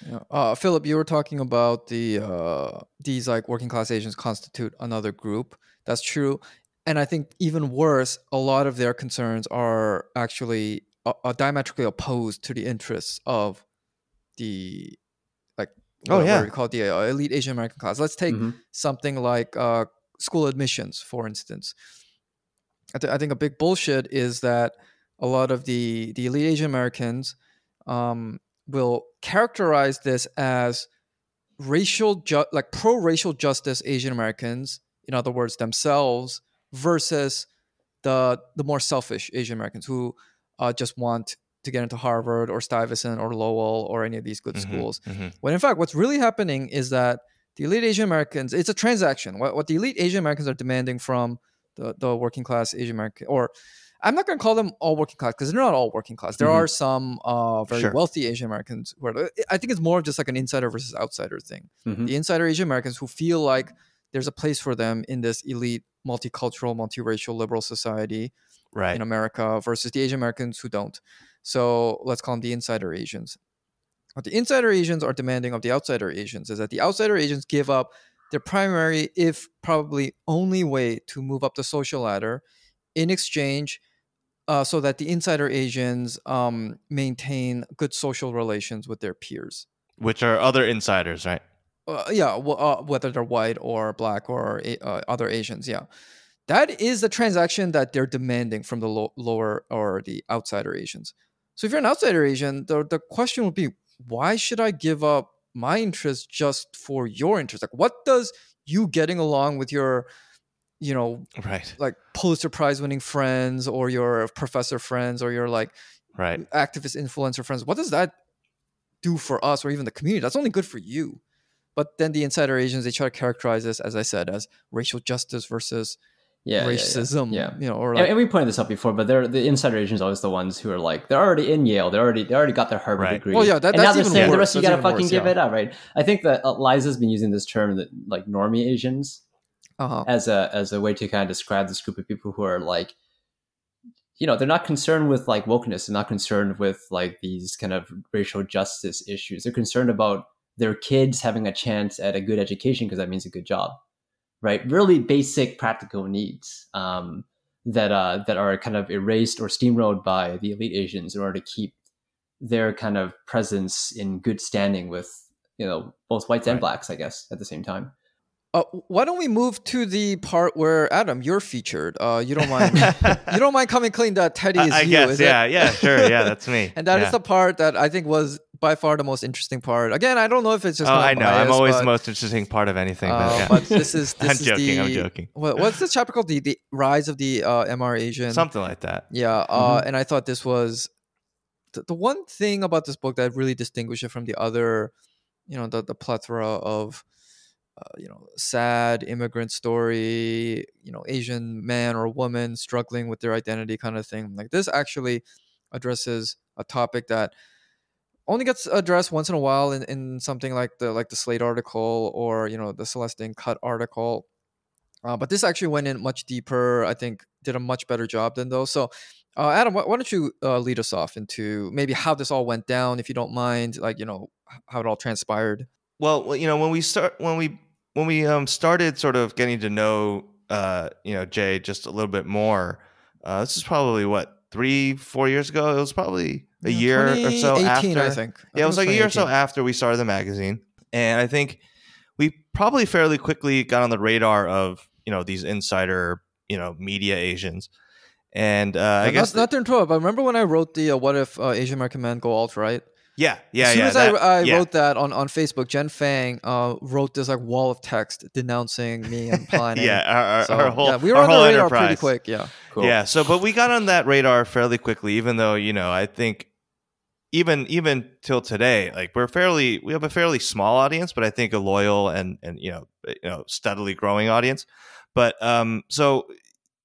A: Yeah. Uh, Philip, you were talking about the uh, these like working class Asians constitute another group. That's true, and I think even worse, a lot of their concerns are actually uh, uh, diametrically opposed to the interests of the like
B: Oh, yeah.
A: we call it the uh, elite Asian American class. Let's take
C: Mhm.
A: something like uh, school admissions, for instance. I, th- I think a big bullshit is that a lot of the the elite Asian Americans um, will characterize this as racial ju- like pro racial justice Asian Americans, in other words, themselves versus the the more selfish Asian Americans who uh, just want to get into Harvard or Stuyvesant or Lowell or any of these good
B: Mhm,
A: schools.
B: mhm.
A: When in fact, what's really happening is that the elite Asian Americans, it's a transaction. What, what the elite Asian Americans are demanding from the, the working class Asian American, or I'm not going to call them all working class because they're not all working class. There
C: Mhm.
A: are some uh, very
B: Sure.
A: wealthy Asian Americans who are, I think it's more of just like an insider versus outsider thing.
C: Mhm.
A: The insider Asian Americans who feel like there's a place for them in this elite, multicultural, multiracial, liberal society
B: Right.
A: in America versus the Asian Americans who don't. So let's call them the insider Asians. What the insider Asians are demanding of the outsider Asians is that the outsider Asians give up their primary, if probably only way to move up the social ladder in exchange uh, so that the insider Asians um, maintain good social relations with their peers.
B: Which are other insiders, right?
A: Uh, yeah, w- uh, whether they're white or black or uh, other Asians, yeah. That is the transaction that they're demanding from the lo- lower or the outsider Asians. So if you're an outsider Asian, the, the question would be, why should I give up my interest just for your interest? Like, what does you getting along with your, you know,
B: Right.
A: like Pulitzer Prize winning friends or your professor friends or your like
B: Right.
A: activist influencer friends what does that do for us or even the community that's only good for you but then the insider asians they try to characterize this as i said as racial justice versus
C: yeah, yeah, yeah.
A: racism
C: Yeah.
A: you know or
C: And,
A: like
C: and we pointed this out before, but they're the insider Asians always the ones who are like they're already in Yale, they're already they already got their Harvard
B: Right.
C: degree.
A: Well, yeah, that-
C: and now
A: that's
C: they're
A: even
C: saying the rest of you gotta fucking
A: worse,
C: give
A: yeah.
C: it up, right? I think that Liza's been using this term that like normie Asians
A: uh-huh.
C: as a as a way to kind of describe this group of people who are like you know they're not concerned with like wokeness. They're not concerned with like these kind of racial justice issues. They're concerned about their kids having a chance at a good education because that means a good job right? Really basic practical needs um, that uh, that are kind of erased or steamrolled by the elite asians in order to keep their kind of presence in good standing with you know both whites and blacks i guess at the same time
A: uh, why don't we move to the part where adam you're featured uh you don't mind you don't mind coming clean that teddy is
B: I, I
A: you
B: guess.
A: is it?
B: Yeah. Yeah. Sure. Yeah. That's me.
A: and that is
B: yeah.
A: the part that i think was by far the most interesting part again i don't know if it's just
B: Oh, I know. I'm always
A: but,
B: the most interesting part of anything.
A: uh,
B: but, yeah.
A: but this is this
B: I'm
A: is
B: joking,
A: the
B: I'm joking.
A: what, what's this chapter called the the rise of the uh mr asian
B: something like that.
A: Yeah, uh, and I thought this was the, the one thing about this book that really distinguished it from the other, you know, the the plethora of, uh, you know, sad immigrant story, you know, Asian man or woman struggling with their identity kind of thing. Like this actually addresses a topic that only gets addressed once in a while in, in something like the like the Slate article or you know the Celeste Ng Cut article. Uh, but this actually went in much deeper. I think did a much better job than those. So, uh, Adam, why, why don't you uh, lead us off into maybe how this all went down, if you don't mind, like you know how it all transpired.
B: Well, you know, when we start, when we when we um started sort of getting to know, uh, you know, Jay just a little bit more. Uh, this is probably what three, four years ago. It was probably a
A: Yeah,
B: year or so
A: 2018,
B: after.
A: I think. I
B: yeah,
A: think
B: it was like a year or so after we started the magazine, and I think we probably fairly quickly got on the radar of you know these insider you know media Asians, and uh, I guess
A: not, not to interrupt, but remember when I wrote the uh, "What if uh, Asian American men go alt right"?
B: Yeah, yeah,
A: as soon
B: yeah.
A: as
B: that-
A: I, I
B: yeah.
A: wrote that on, on Facebook, Jenn Fang uh, wrote this like wall of text denouncing me and planning.
B: yeah, our, our,
A: So,
B: our whole
A: yeah, we were on the radar pretty quick. Yeah,
C: cool
B: Yeah, so but we got on that radar fairly quickly, even though you know I think even even till today, like we're fairly we have a fairly small audience, but I think a loyal and and you know you know steadily growing audience. But um, so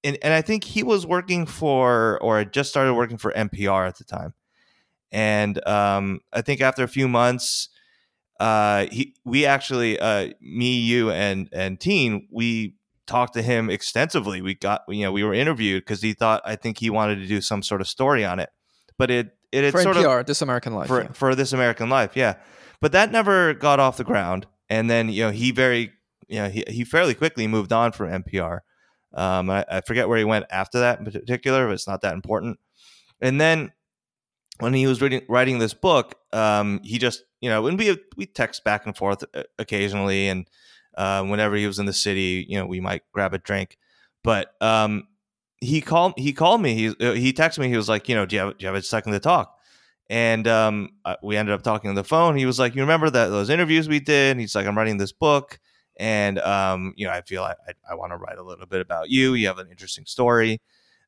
B: and and I think he was working for or had just started working for NPR at the time, and um, I think after a few months. Uh, he, we actually, uh, me, you, and and Teen, we talked to him extensively. We got, you know, we were interviewed because he thought I think he wanted to do some sort of story on it, but it it had
A: for
B: sort
A: NPR,
B: of
A: This American Life.
B: for
A: yeah.
B: for this American life, yeah. But that never got off the ground, and then you know he very you know he he fairly quickly moved on from NPR. Um, I, I forget where he went after that in particular, but it's not that important. And then when he was reading writing this book, um, he just you know when we we text back and forth uh, occasionally, and Uh, whenever he was in the city, you know, we might grab a drink. But um, he called he called me. He uh, he texted me. He was like, you know, do you have, do you have a second to talk? And um, we ended up talking on the phone. He was like, you remember that those interviews we did? And he's like, I'm writing this book, and um, you know, I feel like I, I want to write a little bit about you. You have an interesting story.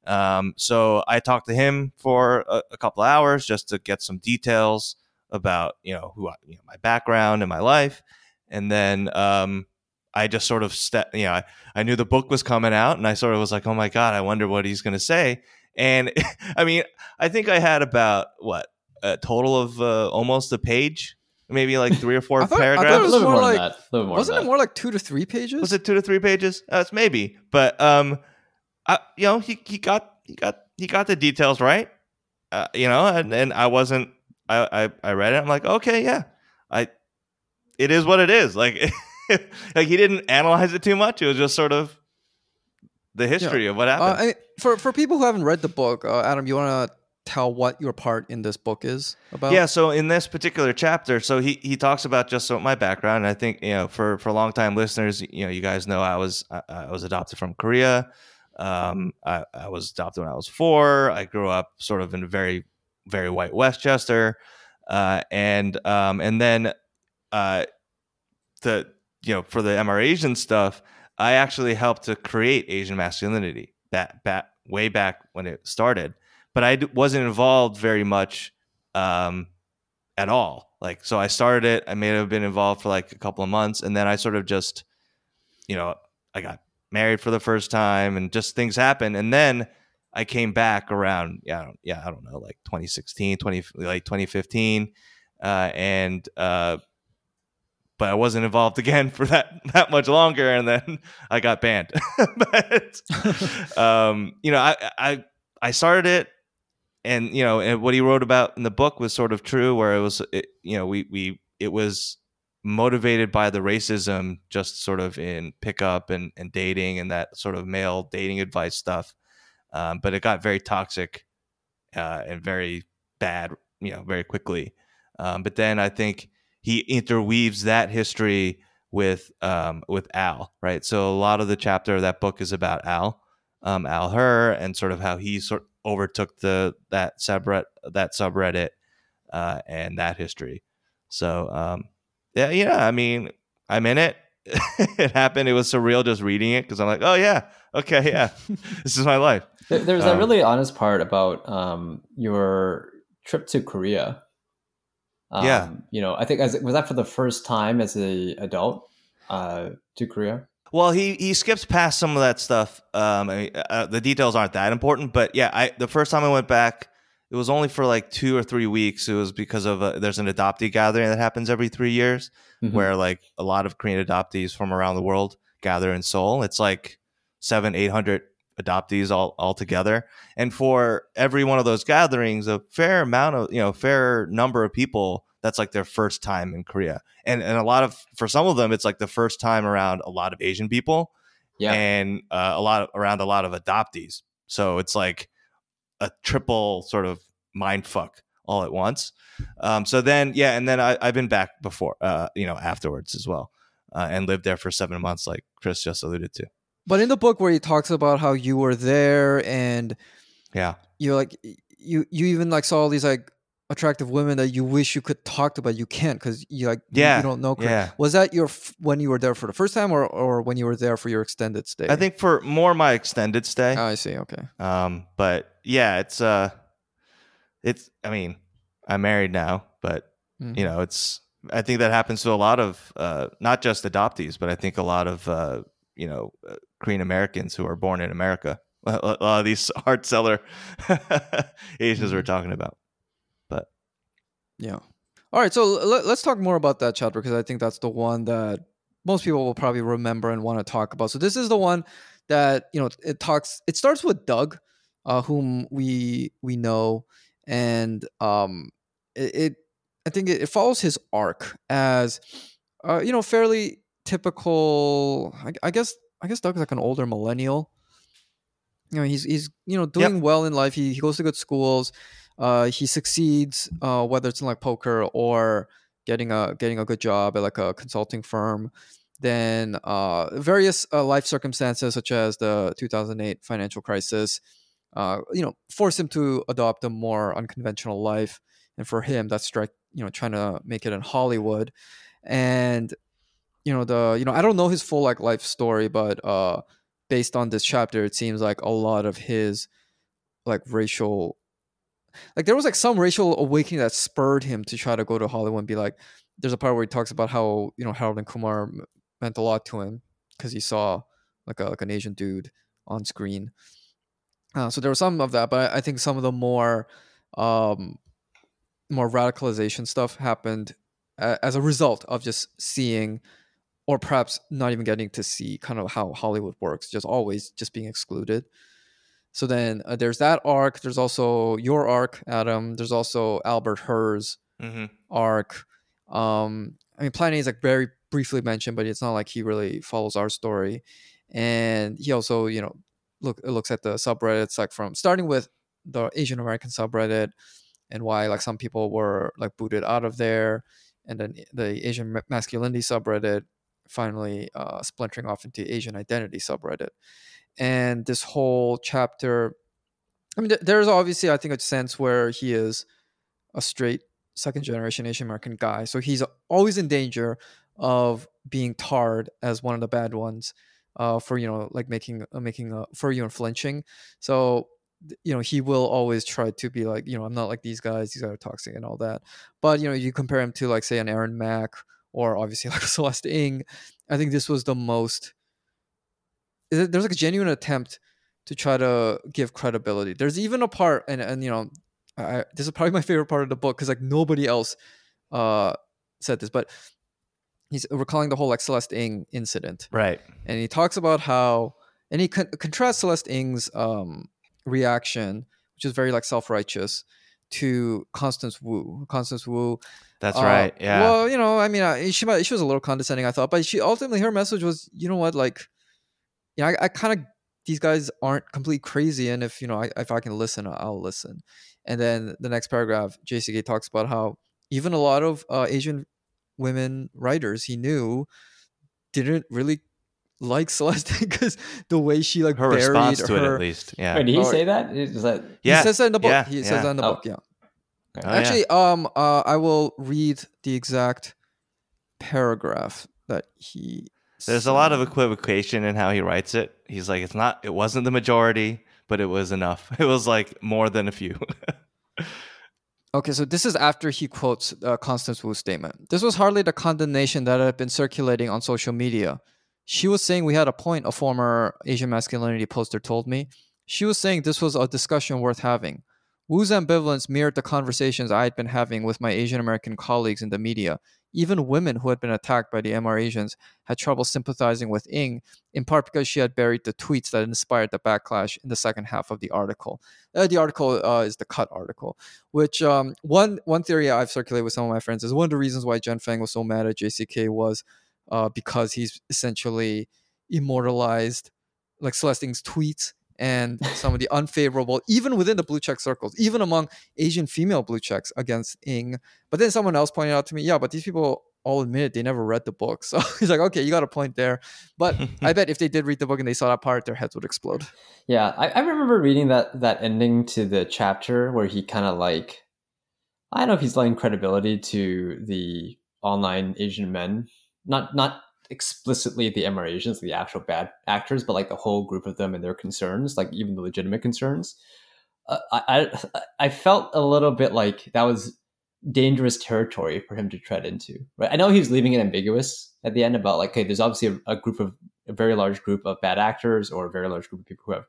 B: Um, so I talked to him for a, a couple hours just to get some details about you know who I, you know, my background and my life, and then um, I just sort of ste- you know I, I knew the book was coming out, and I sort of was like, oh my god, I wonder what he's going to say. And I mean, I think I had about what a total of uh, almost a page, maybe like three or four
A: I thought- I thought it was
B: paragraphs.
C: little
A: more
C: more
A: like-
C: than that. A little more
A: Wasn't
C: than
A: it
C: that.
A: more like two to three pages?
B: Was it two to three pages? Uh, it's maybe, but um, I, you know, he, he got he got he got the details right. Uh, you know, and, and I wasn't. I, I I read it. I'm like, okay, yeah, I. It is what it is. Like, like he didn't analyze it too much. It was just sort of the history of what
A: Uh,
B: happened.
A: I, for for people who haven't read the book, uh, Adam, you want to tell what your part in this book is about?
B: Yeah, so in this particular chapter, so he he talks about just so my background. And I think you know for for long time listeners, you know, you guys know I was I, I was adopted from Korea. Um, I, I was adopted when I was four. I grew up sort of in a very very white Westchester, uh, and um, and then uh, the you know for the MR Asian stuff, I actually helped to create Asian masculinity that back way back when it started, but I wasn't involved very much um, at all. Like, so I started it. I may have been involved for like a couple of months, and then I sort of just, you know, I got married for the first time, and just things happened, and then I came back around, yeah, I don't, yeah, I don't know, like 2016, 20, like 2015, uh, and uh, but I wasn't involved again for that that much longer, and then I got banned. but um, you know, I I I started it and you know and what he wrote about in the book was sort of true where it was it, you know we we it was motivated by the racism just sort of in pickup and, and dating and that sort of male dating advice stuff um, but it got very toxic uh, and very bad you know very quickly um, but then i think he interweaves that history with um, with al right so a lot of the chapter of that book is about al um, al Hur and sort of how he sort overtook the that subreddit that subreddit uh, and that history. So um, yeah, yeah. I mean, I'm in it. it happened. It was surreal just reading it because I'm like, oh yeah, okay, yeah, this is my life.
C: There, there's that
B: Um,
C: really honest part about um, your trip to Korea. Um,
B: Yeah.
C: you know, I think as was that for the first time as a adult uh, to Korea.
B: Well, he he skips past some of that stuff. Um, I mean, uh, the details aren't that important, but yeah, I the first time I went back, it was only for like two or three weeks. It was because of a, there's an adoptee gathering that happens every three years,
C: Mhm.
B: where like a lot of Korean adoptees from around the world gather in Seoul. It's like seven, eight hundred adoptees all all together, and for every one of those gatherings, a fair amount of you know, fair number of people. That's like their first time in Korea, and and a lot of for some of them, it's like the first time around a lot of Asian people,
C: Yeah.
B: and uh, a lot of, around a lot of adoptees. So it's like a triple sort of mind fuck all at once. Um, so then, yeah, and then I, I've been back before, uh, you know, afterwards as well, uh, and lived there for seven months, like Chris just alluded to.
A: But in the book where he talks about how you were there and
B: Yeah,
A: you're like you you even like saw all these like attractive women that you wish you could talk to but you can't because you like you-
B: Yeah,
A: you don't know Korean.
B: yeah.
A: was that your f- when you were there for the first time or or when you were there for your extended stay
B: I think for more my extended stay.
A: Ah, i see okay
B: Um, but yeah, it's uh, it's. I mean, I'm married now, but
A: Mhm.
B: you know, it's. I think that happens to a lot of uh, not just adoptees, but I think a lot of uh, you know uh, Korean Americans who are born in America. A lot of these Hart Celler Asians we're
A: Mhm.
B: talking about.
A: Yeah. All right. So let, let's talk more about that chapter because I think that's the one that most people will probably remember and want to talk about. So this is the one that you know it talks. It starts with Doug, uh, whom we we know, and um, it, it I think it, it follows his arc as uh, you know fairly typical. I, I guess I guess Doug is like an older millennial. You know, he's he's you know doing well in life. He he goes to good schools uh, he succeeds uh, whether it's in like poker or getting a getting a good job at like a consulting firm. Then uh, various uh, life circumstances such as the 2008 financial crisis uh, you know force him to adopt a more unconventional life. And for him that's strike you know trying to make it in hollywood. And you know the you know i don't know his full like life story but uh based on this chapter it seems like a lot of his like racial like there was like some racial awakening that spurred him to try to go to hollywood and be like there's a part where he talks about how you know harold and kumar meant a lot to him because he saw like a like an asian dude on screen. Uh, so there was some of that but i think some of the more um more radicalization stuff happened as a result of just seeing or perhaps not even getting to see kind of how hollywood works just always just being excluded so then uh, there's that arc there's also your arc adam there's also albert Hers
B: Mm-hmm.
A: arc. Um i mean planet is like very briefly mentioned but it's not like he really follows our story. And he also you know look looks at the subreddits like from starting with the asian american subreddit and why like some people were like booted out of there and then the asian masculinity subreddit finally uh, splintering off into asian identity subreddit and this whole chapter i mean there's obviously i think a sense where he is a straight second generation asian american guy. So he's always in danger of being tarred as one of the bad ones uh, for you know like making uh, making uh, for you and flinching. So you know he will always try to be like you know i'm not like these guys these guys are toxic and all that. But you know you compare him to like say an aaron mak or obviously like a celeste ng i think this was the most there's like a genuine attempt to try to give credibility there's even a part and and you know I, this is probably my favorite part of the book because like nobody else uh said this but he's recalling the whole like celeste ng incident
B: Right.
A: and he talks about how and he con- contrasts celeste ng's um reaction which is very like self-righteous to constance wu constance wu
B: That's
A: uh,
B: right. Yeah.
A: Well, you know, I mean, I, she might, she was a little condescending, I thought, but she ultimately her message was, you know what, like, you know, I, I kind of these guys aren't complete crazy, and if you know, I, if I can listen, I'll listen. And then the next paragraph, JCK talks about how even a lot of uh, Asian women writers he knew didn't really like Celeste because the way she like
B: her
A: buried
B: response to
A: her.
B: it, at least. Yeah.
C: Wait, did he
A: Oh,
C: say that? Is that
B: Yeah.
A: He says that in the book.
B: yeah,
A: he
B: yeah.
A: says that in the
C: Oh.
A: book. Yeah.
B: Oh, yeah.
A: Actually, um, uh, I will read the exact paragraph that he.
B: There's a lot of equivocation in how he writes it. He's like, it's not, it wasn't the majority, but it was enough. It was like more than a few.
A: Okay, so this is after he quotes uh, Constance Wu's statement. This was hardly the condemnation that had been circulating on social media. She was saying we had a point, a former Asian masculinity poster told me. She was saying this was a discussion worth having. Wu's ambivalence mirrored the conversations I had been having with my Asian American colleagues in the media. Even women who had been attacked by the MR Asians had trouble sympathizing with Ng, in part because she had buried the tweets that inspired the backlash in the second half of the article. Uh, the article uh, is the cut article, which um, one one theory I've circulated with some of my friends is one of the reasons why Jenn Fang was so mad at JCK was uh, because he's essentially immortalized like Celeste Ng's tweets and some of the unfavorable, even within the blue check circles, even among Asian female blue checks against Ng. But then someone else pointed out to me, yeah, but these people all admitted they never read the book. So he's like, okay, you got a point there. But I bet if they did read the book and they saw that part, their heads would explode.
C: Yeah, I, I remember reading that that ending to the chapter where he kind of like, I don't know if he's lending credibility to the online Asian men, not not explicitly the MR Asians, the actual bad actors, but like the whole group of them and their concerns, like even the legitimate concerns. Uh, I, I I felt a little bit like that was dangerous territory for him to tread into. Right? I know he's leaving it ambiguous at the end about like, okay, there's obviously a, a group of a very large group of bad actors or a very large group of people who have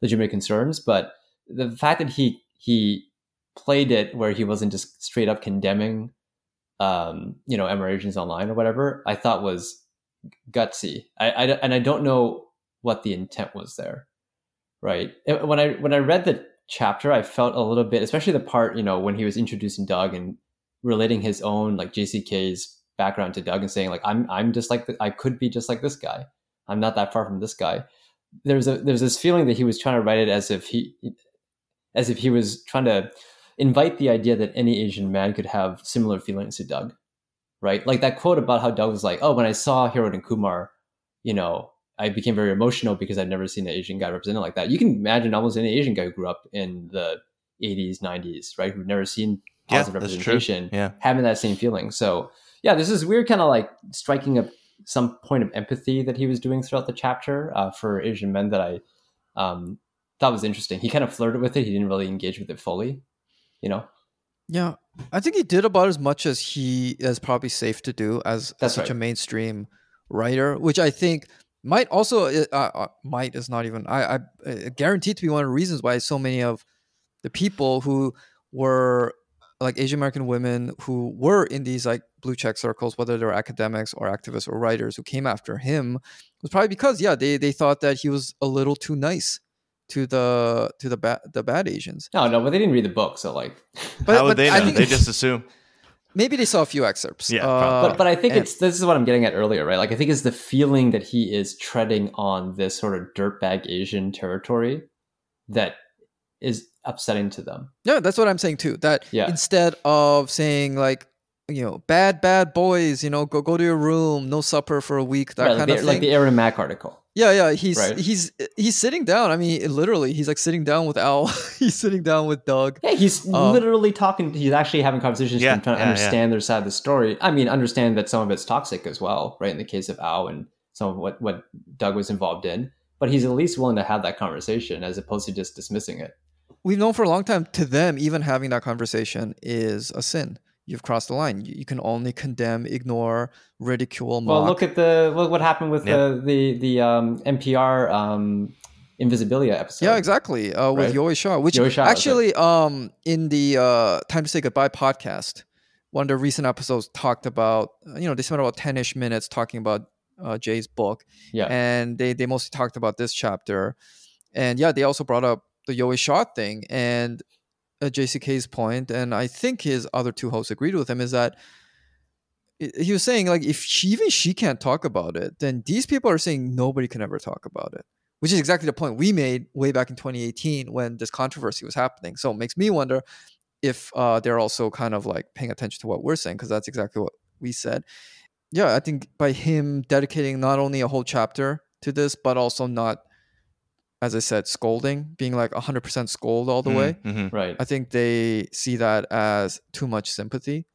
C: legitimate concerns, but the fact that he he played it where he wasn't just straight up condemning um, you know, MR Asians online or whatever, I thought was gutsy. I, I and I don't know what the intent was there. Right. When I when I read the chapter, I felt a little bit, especially the part, you know, when he was introducing Doug and relating his own like JCK's background to Doug and saying like I'm I'm just like the, I could be just like this guy. I'm not that far from this guy. There's a there's this feeling that he was trying to write it as if he as if he was trying to invite the idea that any Asian man could have similar feelings to Doug, right? Like that quote about how Doug was like, "Oh, when I saw Harold and Kumar, you know, I became very emotional because I'd never seen an Asian guy represented like that." You can imagine almost any Asian guy who grew up in the 80s, 90s, right? Who've never seen
B: Yeah,
C: positive
B: true.
C: representation,
B: Yeah.
C: having that same feeling. So yeah, this is weird, kind of like striking up some point of empathy that he was doing throughout the chapter uh, for Asian men that I um, thought was interesting. He kind of flirted with it. He didn't really engage with it fully, you know.
A: Yeah, I think he did about as much as he is probably safe to do as, as such a mainstream writer, which I think might also uh, uh, might is not even I, I uh, guaranteed to be one of the reasons why so many of the people who were like Asian American women who were in these like blue check circles, whether they were academics or activists or writers who came after him, was probably because yeah they they thought that he was a little too nice to the to the bad the bad Asians.
C: No, no, but they didn't read the book, so like.
A: But,
B: How would
A: but
B: they
A: I
B: know?
A: think
B: They just assume.
A: maybe they saw a few excerpts.
B: Yeah,
A: Uh,
C: but but I think
A: and-
C: it's this is what I'm getting at earlier, right? Like I think it's the feeling that he is treading on this sort of dirtbag Asian territory that is upsetting to them.
A: Yeah, that's what I'm saying too. That
C: Yeah.
A: instead of saying like, you know, bad bad boys, you know, go go to your room, no supper for a week, that
C: right, like,
A: kind
C: the,
A: of thing.
C: like the Aaron Mak article.
A: yeah, yeah, he's
C: Right.
A: he's he's sitting down. I mean, literally, he's like sitting down with Al. he's sitting down with Doug.
C: Yeah, he's
A: Um,
C: literally talking. He's actually having conversations
B: Yeah,
C: trying to
B: yeah, yeah.
C: understand their side of the story. I mean, understand that some of it's toxic as well, right? In the case of Al and some of what what Doug was involved in, but he's at least willing to have that conversation as opposed to just dismissing it.
A: We've known for a long time. To them, even having that conversation is a sin. You've crossed the line. You, you can only condemn, ignore, ridicule, mock.
C: Well, look at the look what happened with
B: Yeah.
C: the the the um, NPR um, Invisibilia episode.
A: Yeah, exactly. Uh, with
C: Right?
A: Yowei Shaw, which
C: Yowei Shaw, that's
A: actually, um, in the uh, "Time to Say Goodbye" podcast, one of the recent episodes talked about, uh, you know, they spent about ten-ish minutes talking about uh, Jay's book,
C: Yeah,
A: and they they mostly talked about this chapter, and yeah, they also brought up the Yowei Shaw thing and uh, JCK's point, and I think his other two hosts agreed with him is that he was saying like if she, even she can't talk about it, then these people are saying nobody can ever talk about it, which is exactly the point we made way back in 2018 when this controversy was happening. So it makes me wonder if uh, they're also kind of like paying attention to what we're saying because that's exactly what we said. Yeah, I think by him dedicating not only a whole chapter to this, but also not, as I said, scolding, being like 100% scold all the way.
B: Mhm.
C: right.
A: I think they see that as too much sympathy.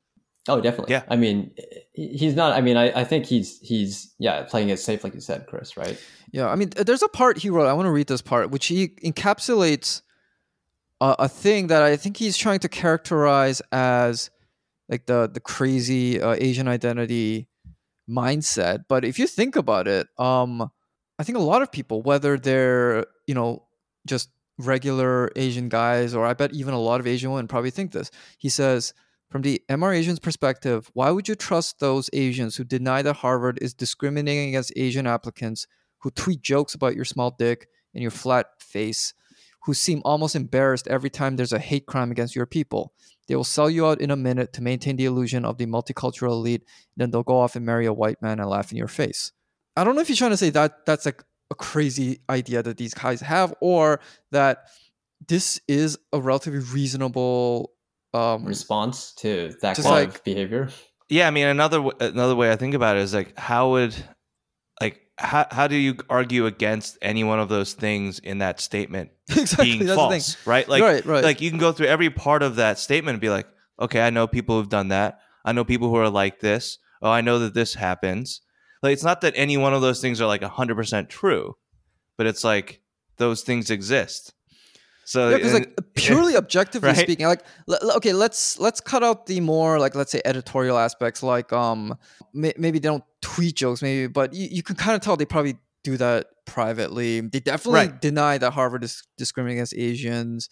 C: Oh, definitely.
B: Yeah.
C: I mean, he's not. I mean, I, I think he's he's yeah playing it safe, like you said, Chris. Right.
A: Yeah, I mean, there's a part he wrote. I want to read this part, which he encapsulates a, a thing that I think he's trying to characterize as like the the crazy uh, Asian identity mindset. But if you think about it, um, I think a lot of people, whether they're you know just regular Asian guys, or I bet even a lot of Asian women probably think this. He says. From the MR Asians perspective, why would you trust those Asians who deny that Harvard is discriminating against Asian applicants who tweet jokes about your small dick and your flat face, who seem almost embarrassed every time there's a hate crime against your people. They will sell you out in a minute to maintain the illusion of the multicultural elite, then they'll go off and marry a white man and laugh in your face. I don't know if you're trying to say that that's like a crazy idea that these guys have, or that this is a relatively reasonable um
C: Response to that kind
A: like-
C: of behavior.
B: Yeah, I mean another w- another way I think about it is like how would like how how do you argue against any one of those things in that statement
A: exactly
B: being
A: that's the thing.
B: false, right? Like
A: right, right.
B: like you can go through every part of that statement and be like, okay, I know people who've done that. I know people who are like this. Oh, I know that this happens. Like it's not that any one of those things are like 100% true, but it's like those things exist. So
A: yeah, because like purely objectively
B: Right?
A: speaking, like l- okay, let's let's cut out the more like let's say editorial aspects, like um may- maybe they don't tweet jokes, maybe, but you, you can kind of tell they probably do that privately. They definitely
B: Right.
A: deny that Harvard is discriminating against Asians.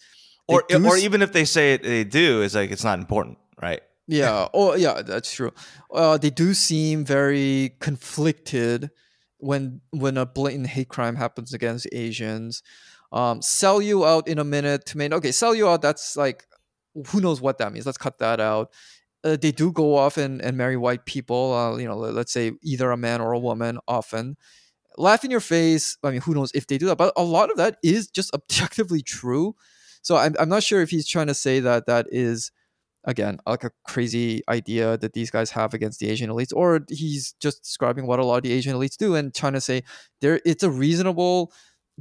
A: They
B: or or
A: s-
B: even if they say it, they do, it's like it's not important, right?
A: Yeah, oh yeah, that's true. Uh, they do seem very conflicted when when a blatant hate crime happens against Asians. Um, sell you out in a minute to make okay, sell you out. That's like who knows what that means. Let's cut that out. Uh, they do go off and, and marry white people. Uh, you know, let- let's say either a man or a woman. Often, laugh in your face. I mean, who knows if they do that? But a lot of that is just objectively true. So I'm I'm not sure if he's trying to say that that is again like a crazy idea that these guys have against the Asian elites, or he's just describing what a lot of the Asian elites do and trying to say there it's a reasonable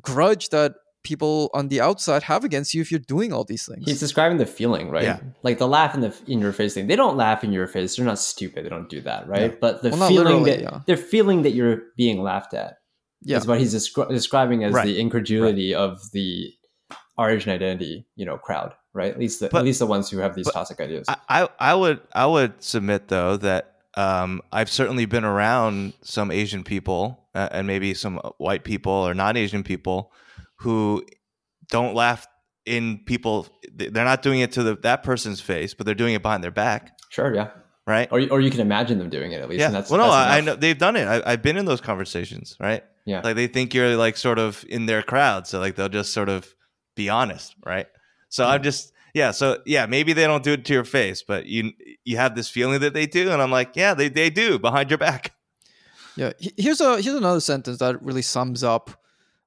A: grudge that people on the outside have against you if you're doing all these things.
C: He's describing the feeling, right?
B: Yeah.
C: Like the laugh in the in your face thing. They don't laugh in your face. They're not stupid. They don't do that, right?
B: Yeah.
C: But the
A: Well,
C: feeling that
A: yeah.
C: they're feeling that you're being laughed at
A: yeah.
C: is what he's descri- describing as
B: Right.
C: the incredulity of the our Asian identity, you know, crowd, right? At least the,
B: But-
C: at least the ones who have these toxic ideas.
B: I, I would I would submit though that um, I've certainly been around some Asian people uh, and maybe some white people or non Asian people who don't laugh in people. They're not doing it to the, that person's face, but they're doing it behind their back,
C: sure, yeah.
B: right?
C: Or or you can imagine them doing it at least.
B: yeah.
C: And that's,
B: well, no, I, I know they've done it. I, I've been in those conversations, right?
C: Yeah.
B: Like they think you're like sort of in their crowd, so like they'll just sort of be honest, right? So I'm just yeah, so yeah, maybe they don't do it to your face, but you you have this feeling that they do, and I'm like, yeah, they they do behind your back.
A: Yeah, here's a here's another sentence that really sums up,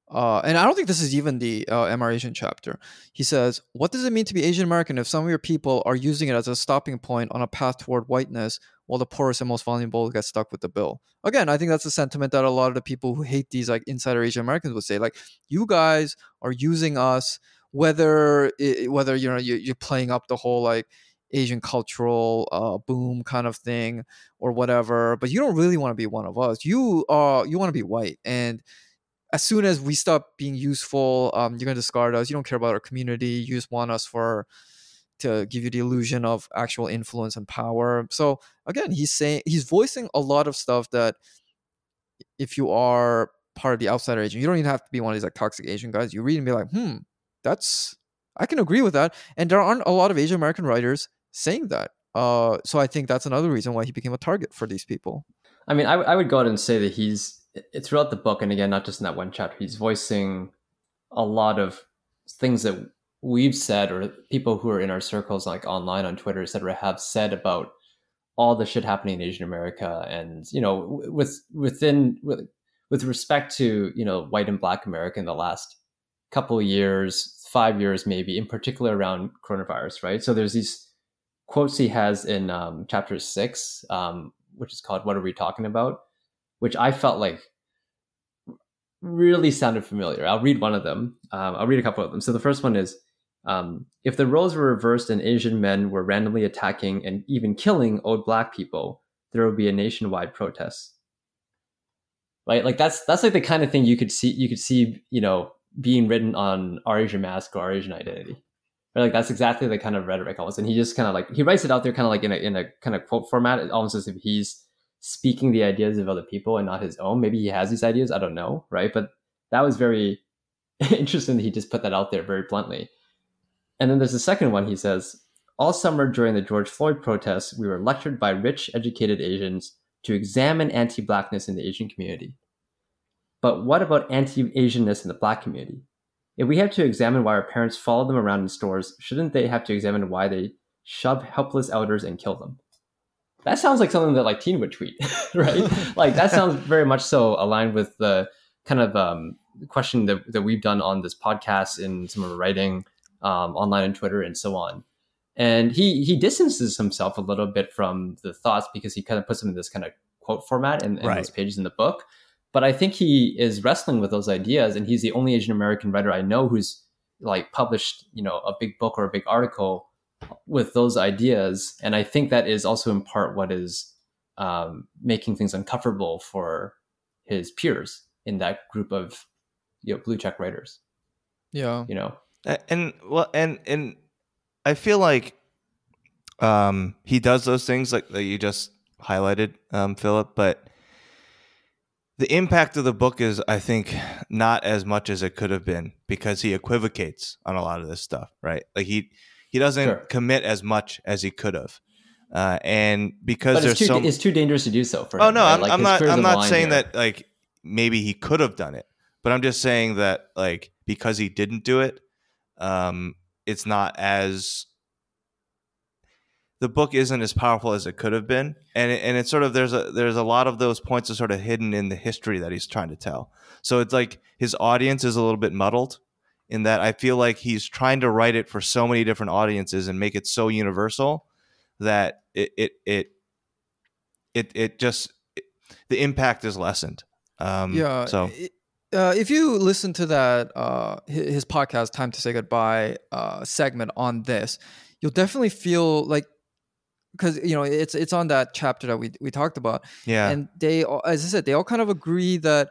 A: uh, and I don't think this is even the uh, MR Asian chapter. He says, "What does it mean to be Asian American if some of your people are using it as a stopping point on a path toward whiteness, while the poorest and most vulnerable get stuck with the bill?" Again, I think that's a sentiment that a lot of the people who hate these like insider Asian Americans would say, like, "You guys are using us, whether i- whether you know you- you're playing up the whole like." Asian cultural uh, boom kind of thing, or whatever but you don't really want to be one of us. You are you want to be white and as soon as we stop being useful um, you're to discard us. You don't care about our community. You just want us for to give you the illusion of actual influence and power. So again he's saying he's voicing a lot of stuff that if you are part of the outsider agent you don't even have to be one of these like toxic asian guys. You read and be like hmm that's i can agree with that and there aren't a lot of asian american writers saying that uh, so I think that's another reason why he became a target for these people.
C: I mean, I, I would go out and say that he's throughout the book, and again, not just in that one chapter, he's voicing a lot of things that we've said, or people who are in our circles, like online on Twitter, etc., have said about all the shit happening in Asian America, and you know, with within with, with respect to you know white and Black America in the last couple years, five years maybe, in particular around coronavirus, right? So there's these quotes he has in um, chapter six, um, which is called "What Are We Talking About," which I felt like really sounded familiar. I'll read one of them. Um, I'll read a couple of them. So the first one is. Um, if the roles were reversed and Asian men were randomly attacking and even killing old black people, there would be a nationwide protest. Right, like that's that's like the kind of thing you could see you could see you know being written on our Asian mask or our Asian identity. Right, like that's exactly the kind of rhetoric almost, and he just kind of like he writes it out there kind of like in a in a kind of quote format, almost as if he's speaking the ideas of other people and not his own. Maybe he has these ideas, I don't know, right? But that was very interesting that he just put that out there very bluntly. And then there's the second one. He says, All summer during the George Floyd protests, we were lectured by rich, educated Asians to examine anti blackness in the Asian community. But what about anti Asianness in the black community? If we have to examine why our parents follow them around in stores, shouldn't they have to examine why they shove helpless elders and kill them? That sounds like something that like Teen would tweet, right? like that sounds very much so aligned with the kind of um, question that, that we've done on this podcast in some of our writing um, online and Twitter and so on. And he he distances himself a little bit from the thoughts because he kind of puts them in this kind of quote format in, in
B: Right.
C: those pages in the book. But I think he is wrestling with those ideas, and he's the only Asian American writer I know who's like published, you know, a big book or a big article with those ideas. And I think that is also in part what is um, making things uncomfortable for his peers in that group of you know blue check writers.
A: Yeah.
C: You know,
B: and well and and i feel like um he does those things like that you just highlighted um philip but the impact of the book is i think not as much as it could have been because he equivocates on a lot of this stuff right like he he doesn't
C: Sure.
B: commit as much as he could have uh and because
C: but
B: there's
C: it's too
B: so
C: it's too dangerous to do so for
B: Oh
C: him,
B: no,
C: right?
B: I'm,
C: Like,
B: I'm not. I'm not saying
C: here.
B: that like maybe he could have done it, but I'm just saying that like because he didn't do it, um, it's not as the book isn't as powerful as it could have been, and it, and it's sort of there's a there's a lot of those points are sort of hidden in the history that he's trying to tell. So it's like his audience is a little bit muddled in that I feel like he's trying to write it for so many different audiences and make it so universal that it it it it, it just it, the impact is lessened. Um,
A: yeah.
B: So
A: i- uh, if you listen to that uh, his podcast "Time to Say Goodbye" uh, segment on this, you'll definitely feel like because you know it's it's on that chapter that we we talked about,
B: yeah,
A: and they all- as I said they all kind of agree that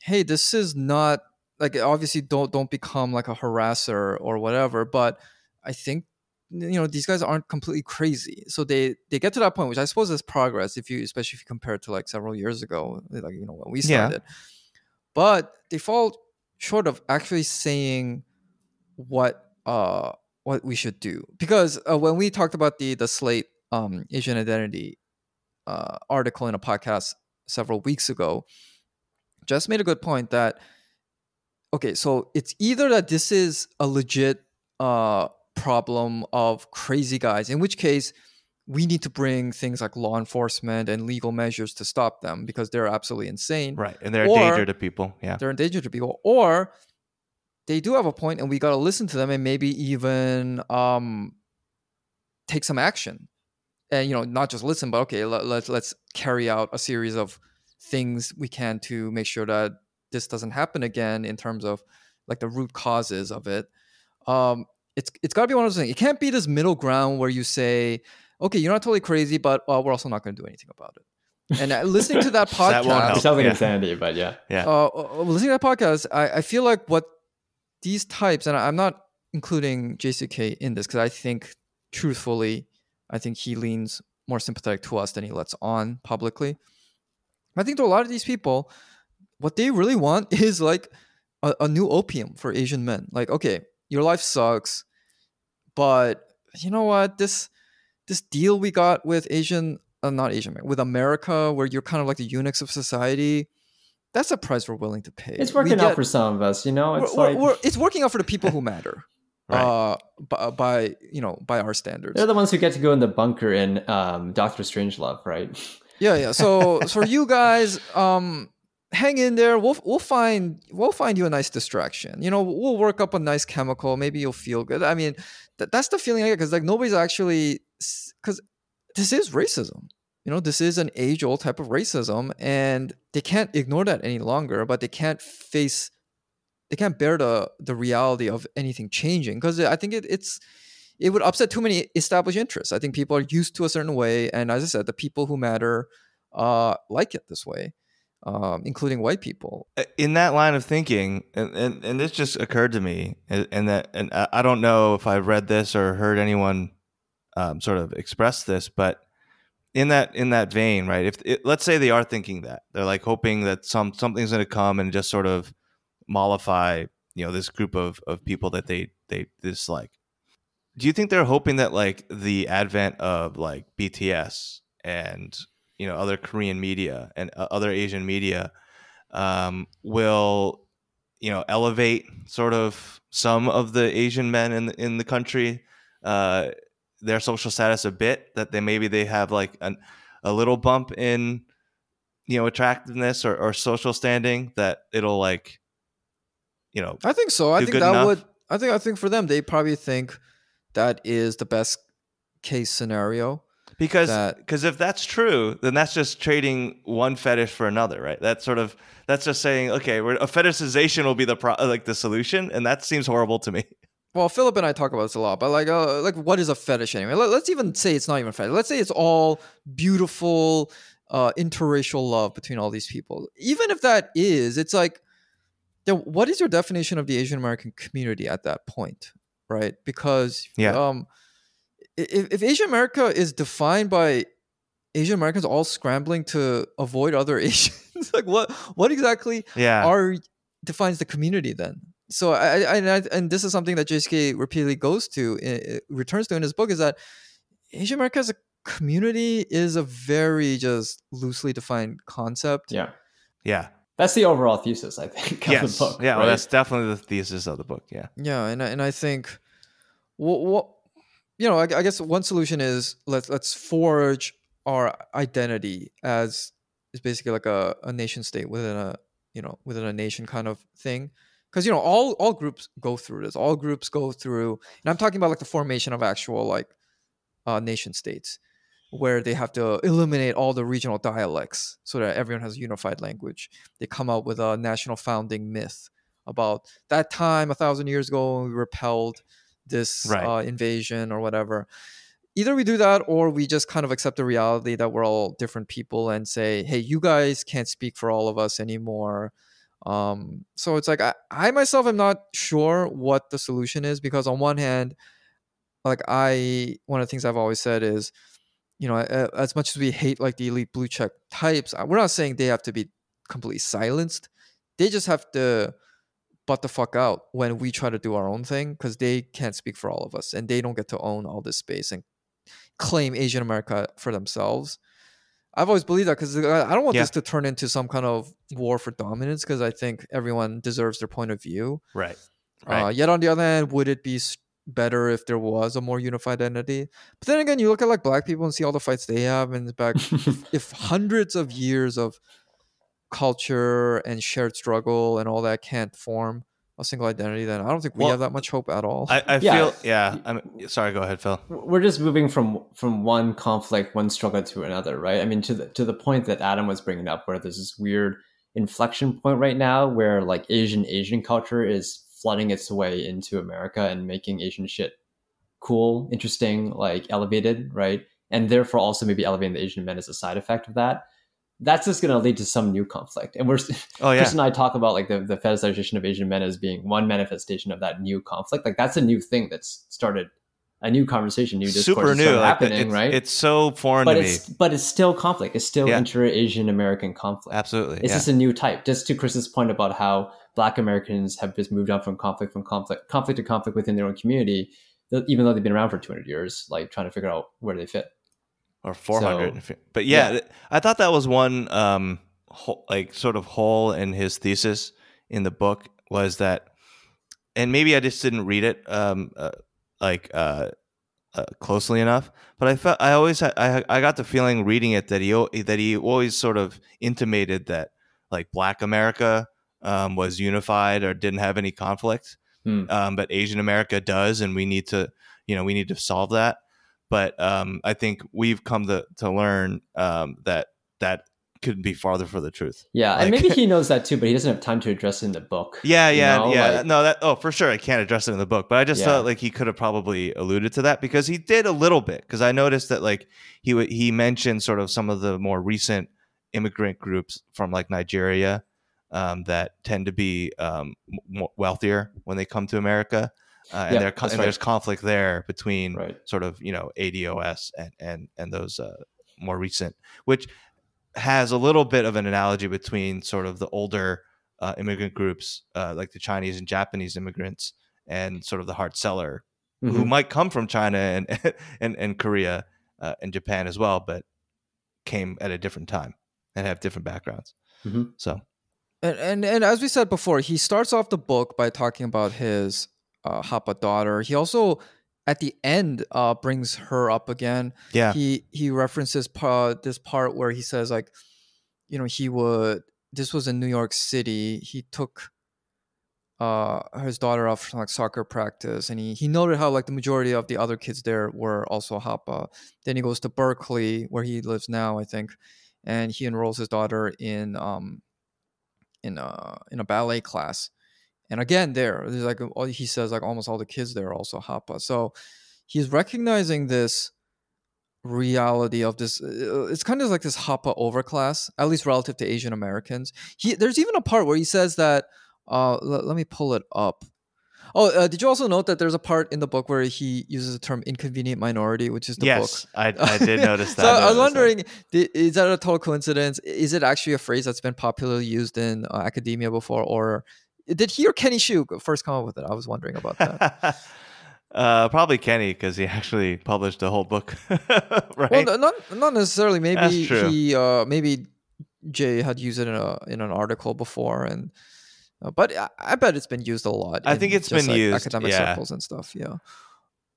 A: hey this is not like obviously don't don't become like a harasser or whatever, but I think you know these guys aren't completely crazy. So they they get to that point which i suppose is progress if you especially if you compare it to like several years ago like you know when we
B: Yeah.
A: started. But they fall short of actually saying what uh what we should do. Because uh, when we talked about the the slate um asian identity uh article in a podcast several weeks ago just made a good point that okay so it's either that this is a legit uh problem of crazy guys in which case we need to bring things like law enforcement and legal measures to stop them because they're absolutely insane.
B: Right, and they're a danger to people. Yeah,
A: they're in danger to people. Or they do have a point and we got to listen to them and maybe even um take some action and you know not just listen but okay let, let, let's carry out a series of things we can to make sure that this doesn't happen again in terms of like the root causes of it um it's it's got to be one of those things it can't be this middle ground where you say okay you're not totally crazy but uh, we're also not going to do anything about it and uh, listening to that podcast
B: That won't
C: It
B: help.
C: sounds
B: Yeah.
C: insanity, but yeah.
B: yeah,
A: uh, uh, listening to that podcast, I, I feel like what these types, and I'm not including JCK in this because I think, truthfully, I think he leans more sympathetic to us than he lets on publicly. I think to a lot of these people, what they really want is like a, a new opium for Asian men. Like, okay, your life sucks, but you know what? This this deal we got with Asian, uh, not Asian, with America, where you're kind of like the eunuchs of society. That's a price we're willing to pay.
C: It's working out for some of us, you know. It's
A: we're-
C: like
A: we're- it's working out for the people who matter.
B: Right.
A: Uh, by, by you know by our standards.
C: they're the ones who get to go in the bunker in um, Doctor Strangelove, right?
A: Yeah, yeah. So, so for you guys, um, hang in there. We'll we'll find we'll find you a nice distraction. You know, we'll work up a nice chemical. Maybe you'll feel good. I mean, th- that's the feeling I get because like nobody's actually because this is racism. You know, this is an age old type of racism, and they can't ignore that any longer. But they can't face, they can't bear the the reality of anything changing because I think it, it's it would upset too many established interests. I think people are used to a certain way, and as I said, the people who matter uh, like it this way, um, including white people.
B: Uh, in that line of thinking, and, and, and this just occurred to me, and, and that and I I don't know if I've read this or heard anyone um, sort of express this, but in that in that vein, right? If it, let's say they are thinking that they're like hoping that some something's going to come and just sort of mollify, you know, this group of of people that they they dislike. Do you think they're hoping that like the advent of like BTS and you know other Korean media and uh, other Asian media um, will you know elevate sort of some of the Asian men in in the country uh, their social status a bit that they maybe they have like an, a little bump in you know attractiveness or, or social standing that it'll like you know
A: I think so. I think that
B: enough?
A: would. I think. I think for them, they probably think that is the best case scenario.
B: because because if that's true then that's just trading one fetish for another right that's sort of that's just saying okay we're, a fetishization will be the pro- like the solution and that seems horrible to me
A: Well, Philip and I talk about this a lot, but like, uh, like, what is a fetish anyway? Let, us even say it's not even a fetish. Let's say it's all beautiful, uh, interracial love between all these people. Even if that is, it's like, then what is your definition of the Asian American community at that point, right? Because
B: Yeah.
A: um, if, if Asian America is defined by Asian Americans all scrambling to avoid other Asians, like what, what exactly
B: yeah.
A: are defines the community then? So I, I, and I and this is something that JCK repeatedly goes to returns to in his book is that Asian America as a community is a very just loosely defined concept.
C: Yeah,
B: yeah
C: that's the overall thesis, I think, of
B: yes.
C: the book.
B: yeah well, that's definitely the thesis of the book yeah.
A: Yeah and I, and I think what, what you know I, I guess one solution is let's let's forge our identity as is basically like a, a nation state within a you know within a nation kind of thing. Because you know all all groups go through this. All groups go through and i'm talking about like the formation of actual like uh, nation states where they have to eliminate all the regional dialects so that everyone has a unified language. They come out with a national founding myth about that time a thousand years ago when we repelled this
B: Right.
A: uh, invasion or whatever. Either we do that or we just kind of accept the reality that we're all different people and say, hey, you guys can't speak for all of us anymore. Um, so it's like I, I myself am not sure what the solution is because on one hand, like I one of the things I've always said is, you know, as much as we hate like the elite blue check types, uh, we're not saying they have to be completely silenced. They just have to butt the fuck out when we try to do our own thing because they can't speak for all of us and they don't get to own all this space and claim Asian America for themselves. I've always believed that because I don't want
B: Yeah.
A: this to turn into some kind of war for dominance because I think everyone deserves their point of view.
B: Right.
A: Uh,
B: Right.
A: yet on the other hand, would it be better if there was a more unified entity? But then again, you look at like black people and see all the fights they have, and it's back if hundreds of years of culture and shared struggle and all that can't form a single identity, then I don't think we
B: Well,
A: have that much hope at all.
B: I, I
C: Yeah.
B: feel yeah. I'm sorry. Go ahead, Phil.
C: we're just moving from from one conflict, one struggle to another, right? I mean, to the to the point that Adam was bringing up, where there's this weird inflection point right now, where like Asian Asian culture is flooding its way into America and making Asian shit cool, interesting, like elevated, right? And therefore also maybe elevating the Asian men as a side effect of that. That's just going to lead to some new conflict, and we're
B: Oh yeah.
C: Chris and I talk about like the, the fetishization of Asian men as being one manifestation of that new conflict. Like that's a new thing that's started a new conversation, new discourse
B: Super new. Like,
C: happening,
B: it's,
C: right?
B: It's so foreign
C: but
B: to me.
C: it's but it's still conflict. It's still
B: Yeah.
C: inter-Asian American conflict.
B: Absolutely.
C: It's
B: yeah.
C: just a new type. Just to Chris's point about how Black Americans have just moved on from conflict, from conflict, conflict to conflict within their own community, even though they've been around for 200 years, like trying to figure out where they fit.
B: or 400
C: So-
B: but yeah,
C: yeah.
B: i thought that was one um hole, like sort of hole in his thesis in the book was that and maybe i just didn't read it um uh, like uh, uh closely enough but i felt i always i i got the feeling reading it that he that he always sort of intimated that like black america um was unified or didn't have any conflict
C: Hmm.
B: um, but Asian America does, and we need to, you know, we need to solve that. But um, I think we've come to to learn um, that that could be farther for the truth.
C: Yeah, and maybe he knows that too, but he doesn't have time to address it in the book.
B: Yeah, yeah,
C: know,
B: yeah.
C: like-
B: no, that oh for sure. I can't address it in the book, but I just
C: Yeah.
B: felt like he could have probably alluded to that because he did a little bit. Because I noticed that like he would he mentioned sort of some of the more recent immigrant groups from like Nigeria um, that tend to be um, wealthier when they come to America, uh, and,
C: Yeah,
B: there and
C: right.
B: there's conflict there between
C: Right.
B: sort of you know ADOS and and and those uh, more recent, which has a little bit of an analogy between sort of the older uh, immigrant groups uh, like the Chinese and Japanese immigrants and sort of the Hart Celler who
C: Mhm.
B: might come from China and and, and Korea uh, and Japan as well, but came at a different time and have different backgrounds.
C: Mhm.
B: So
A: And, and and as we said before, he starts off the book by talking about his uh, Hapa daughter. He also, at the end, uh, brings her up again.
B: yeah,
A: He he references pa- this part where he says like, you know, he would. This was in New York City. He took uh his daughter off from like soccer practice and he he noted how like the majority of the other kids there were also Hapa. Then he goes to Berkeley where he lives now, I think, and he enrolls his daughter in um in a in a ballet class. And again, there, there's like all he says, like almost all the kids there are also Hapa. So he's recognizing this reality of this. uh, It's kind of like this Hapa overclass, at least relative to Asian Americans. He there's even a part where he says that. Uh, let, let me pull it up. Oh, uh, did you also note that there's a part in the book where he uses the term inconvenient minority, which is the book
B: yes, I, I did notice that.
A: so I was wondering, di- is that a total coincidence? Is it actually a phrase that's been popularly used in uh, academia before, or did he or Kenny Xu first come up with it? I was wondering about that.
B: uh, probably Kenny because he actually published a whole book, right?
A: Well, no- not not necessarily. Maybe he, uh, maybe Jay had used it in a in an article before, and but I, I bet it's been used a lot.
B: I think it's been
A: like,
B: used,
A: academic
B: yeah.
A: circles and stuff. Yeah.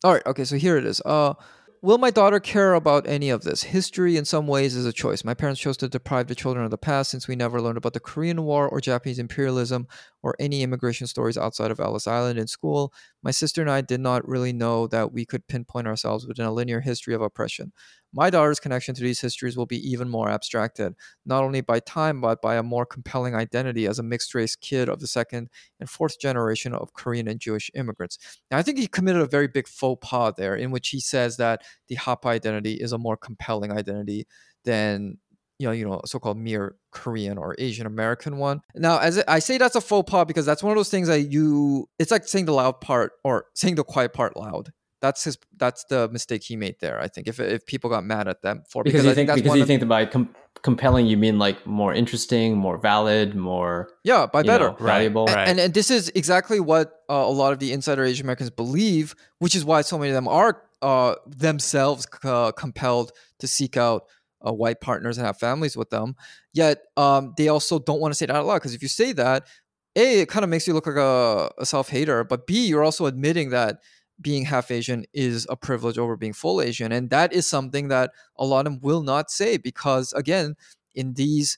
A: All right. Okay. So here it is. Uh, will my daughter care about any of this? History, in some ways, is a choice. My parents chose to deprive the children of the past since we never learned about the Korean War or Japanese imperialism or any immigration stories outside of Ellis Island in school. My sister and I did not really know that we could pinpoint ourselves within a linear history of oppression. My daughter's connection to these histories will be even more abstracted, not only by time, but by a more compelling identity as a mixed race kid of the second and fourth generation of Korean and Jewish immigrants. Now, I think he committed a very big faux pas there, in which he says that the Hapa identity is a more compelling identity than you know, you know, so-called mere Korean or Asian American one. Now, as I say, that's a faux pas because that's one of those things that you. It's like saying the loud part or saying the quiet part loud. That's his. That's the mistake he made there. I think if if people got mad at them for
C: because,
A: because,
C: you
A: I
C: think,
A: that's
C: because
A: one
C: you
A: of-
C: think that by com- compelling you mean like more interesting, more valid, more
A: yeah, by better.
C: know, valuable.
B: Right.
A: And, and this is exactly what uh, a lot of the insider Asian Americans believe, which is why so many of them are uh, themselves uh, compelled to seek out uh, white partners and have families with them. Yet um, they also don't want to say that out loud because if you say that, a it kind of makes you look like a, a self hater, but b you're also admitting that being half Asian is a privilege over being full Asian, and that is something that a lot of them will not say because again, in these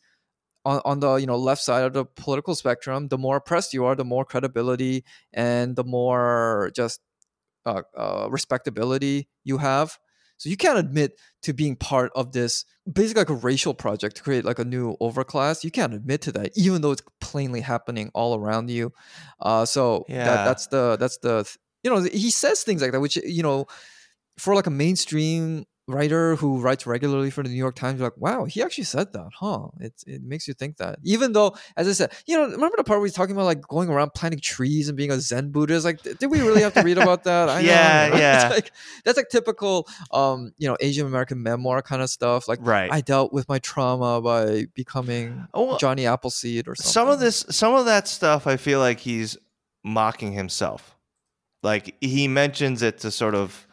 A: on, on the you know left side of the political spectrum, the more oppressed you are, the more credibility and the more just uh, uh, respectability you have. So you can't admit to being part of this basically like a racial project to create like a new overclass. You can't admit to that, even though it's plainly happening all around you. Uh, so
B: Yeah.
A: that, that's the that's the you know he says things like that, which you know for like a mainstream writer who writes regularly for the New York Times, you're like, wow, he actually said that, huh? It it makes you think that. Even though, as I said, you know, remember the part where he's talking about like going around planting trees and being a Zen Buddhist? Like, did we really have to read about that? I
B: Yeah,
A: right?
B: yeah.
A: Like that's like typical, um, you know, Asian American memoir kind of stuff. Like,
B: right.
A: I dealt with my trauma by becoming
B: Oh, well,
A: Johnny Appleseed or something.
B: some of this some of that stuff i feel like he's mocking himself like he mentions it to sort of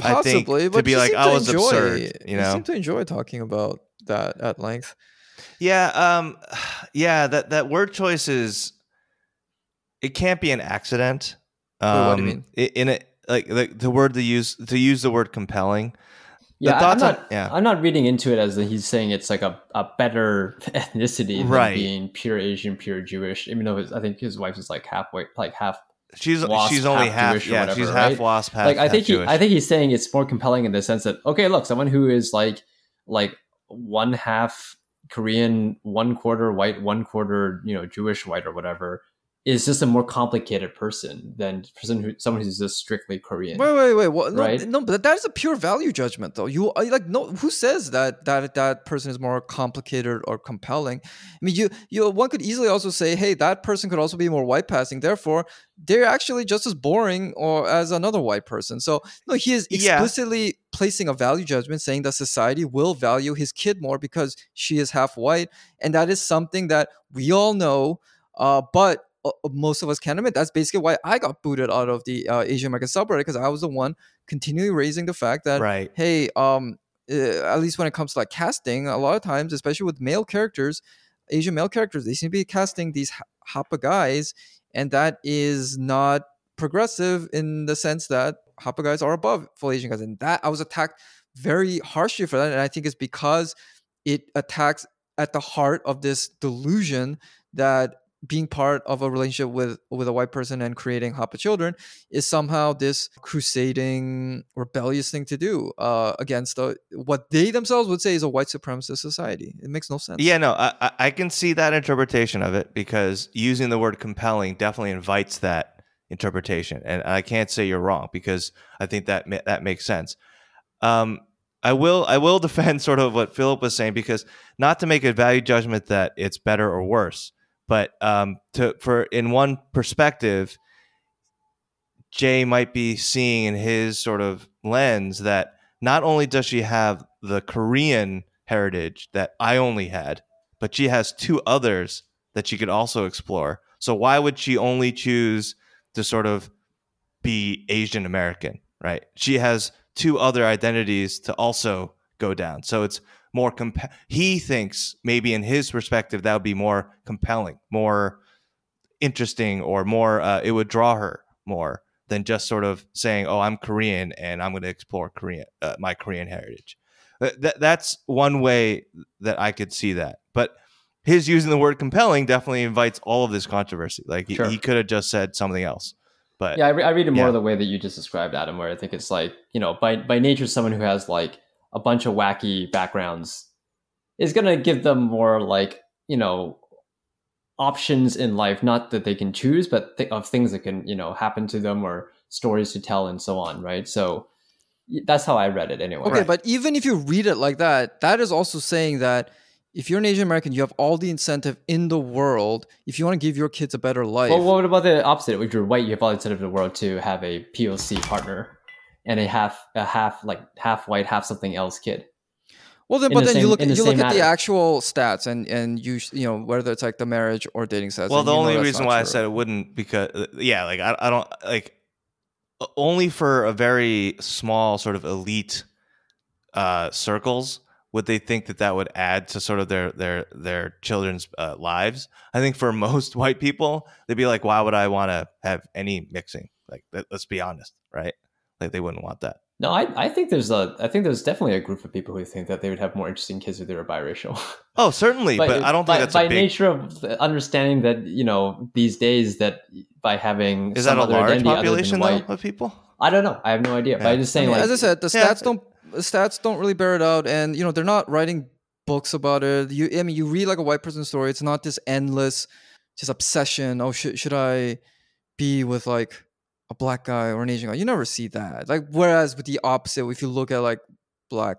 A: mean,
B: I think
A: possibly,
B: to be like, I
A: to
B: was
A: enjoy,
B: absurd, you
A: you seem to enjoy talking about that at length.
B: yeah um yeah that that word choice is it can't be an accident
A: Wait, what do you
B: Um,
A: mean?
B: in it like the, the word to use to use the word compelling The
C: Yeah, I- I'm
B: thoughts on-
C: not.
B: yeah.
C: I'm not reading into it as he's saying it's like a, a better ethnicity than
B: Right.
C: being pure Asian, pure Jewish. Even though his, I think his wife is like halfway, like half.
B: She's
C: Wasp,
B: she's only
C: half
B: half,
C: Jewish or
B: yeah
C: whatever,
B: she's
C: right?
B: half wasp half
C: like I think he,
B: Jewish.
C: I think he's saying it's more compelling in the sense that okay, look, someone who is like like one half Korean, one quarter white, one quarter you know Jewish white or whatever is just a more complicated person than person who someone who's just strictly Korean.
A: Wait, wait, wait. What? No,
C: Right?
A: no, but that is a pure value judgment, though. You like no. Who says that that that person is more complicated or compelling? I mean, you you one could easily also say, hey, that person could also be more white passing. Therefore, they're actually just as boring or as another white person. So no, he is
B: Yeah.
A: explicitly placing a value judgment, saying that society will value his kid more because she is half white, and that is something that we all know. Uh, but uh, most of us can't admit. That's basically why I got booted out of the uh, Asian American subreddit because I was the one continually raising the fact that
B: right
A: hey, um, uh, at least when it comes to like casting, a lot of times, especially with male characters, Asian male characters, they seem to be casting these Hapa guys, and that is not progressive in the sense that Hapa guys are above full Asian guys, and that I was attacked very harshly for that, and I think it's because it attacks at the heart of this delusion that being part of a relationship with with a white person and creating Hapa children is somehow this crusading rebellious thing to do uh, against what they themselves would say is a white supremacist society. It makes no sense.
B: Yeah, no, I, I- I can see that interpretation of it because using the word compelling definitely invites that interpretation, and I can't say you're wrong because I think that that makes sense. Um, I will I will defend sort of what Philip was saying because not to make a value judgment that it's better or worse, but um, to for in one perspective, Jay might be seeing in his sort of lens that not only does she have the Korean heritage that I only had, but she has two others that she could also explore. So why would she only choose to sort of be Asian American, right? She has two other identities to also go down. So it's more comp- he thinks maybe in his perspective that would be more compelling, more interesting or more uh, it would draw her more than just sort of saying, "Oh, I'm Korean and I'm going to explore Korean uh, my Korean heritage." Th- th- that's one way that I could see that. But his using the word compelling definitely invites all of this controversy. Like he,
C: Sure.
B: he could have just said something else. But
C: Yeah, I, re- I read it more
B: Yeah.
C: the way that you just described, Adam, where I think it's like, you know, by, by nature, someone who has like a bunch of wacky backgrounds is going to give them more like, you know, options in life, not that they can choose, but th- of things that can, you know, happen to them or stories to tell and so on, right? So that's how I read it anyway.
A: Okay, but even if you read it like that, that is also saying that if you're an Asian American, you have all the incentive in the world if you want to give your kids a better life.
C: Well, what about the opposite? If you're white, you have all the incentive in the world to have a POC partner and a half, a half, like half white, half something else kid.
A: Well, then,
C: in
A: but
C: the
A: then you look
C: the
A: you look
C: same
A: at the actual stats and and you you know whether it's like the marriage or dating stats.
B: well, the only reason
A: not
B: why I said it wouldn't because uh, yeah, like I, I don't like only for a very small sort of elite uh, circles would they think that that would add to sort of their their their children's uh, lives. I think for most white people, they'd be like, "Why would I want to have any mixing?" Like, let's be honest, right? Like they wouldn't want that.
C: No, I, I think there's a I think there's definitely a group of people who think that they would have more interesting kids if they were biracial.
B: Oh, certainly, but, I don't
C: by,
B: think that's
C: by
B: a big.
C: nature of understanding that you know these days that by having
B: Is
C: some
B: that a
C: other
B: large
C: identity other than
B: population though, of people?
C: I don't know. I have no idea. But I'm just
A: I
C: saying,
A: mean,
C: like,
A: as I said, the
B: Yeah.
A: stats don't the stats don't really bear it out, and you know they're not writing books about it. You, I mean, you read like a white person story. It's not this endless just obsession. Oh, should should I be with like a black guy or an Asian guy? You never see that. Like whereas with the opposite, if you look at like black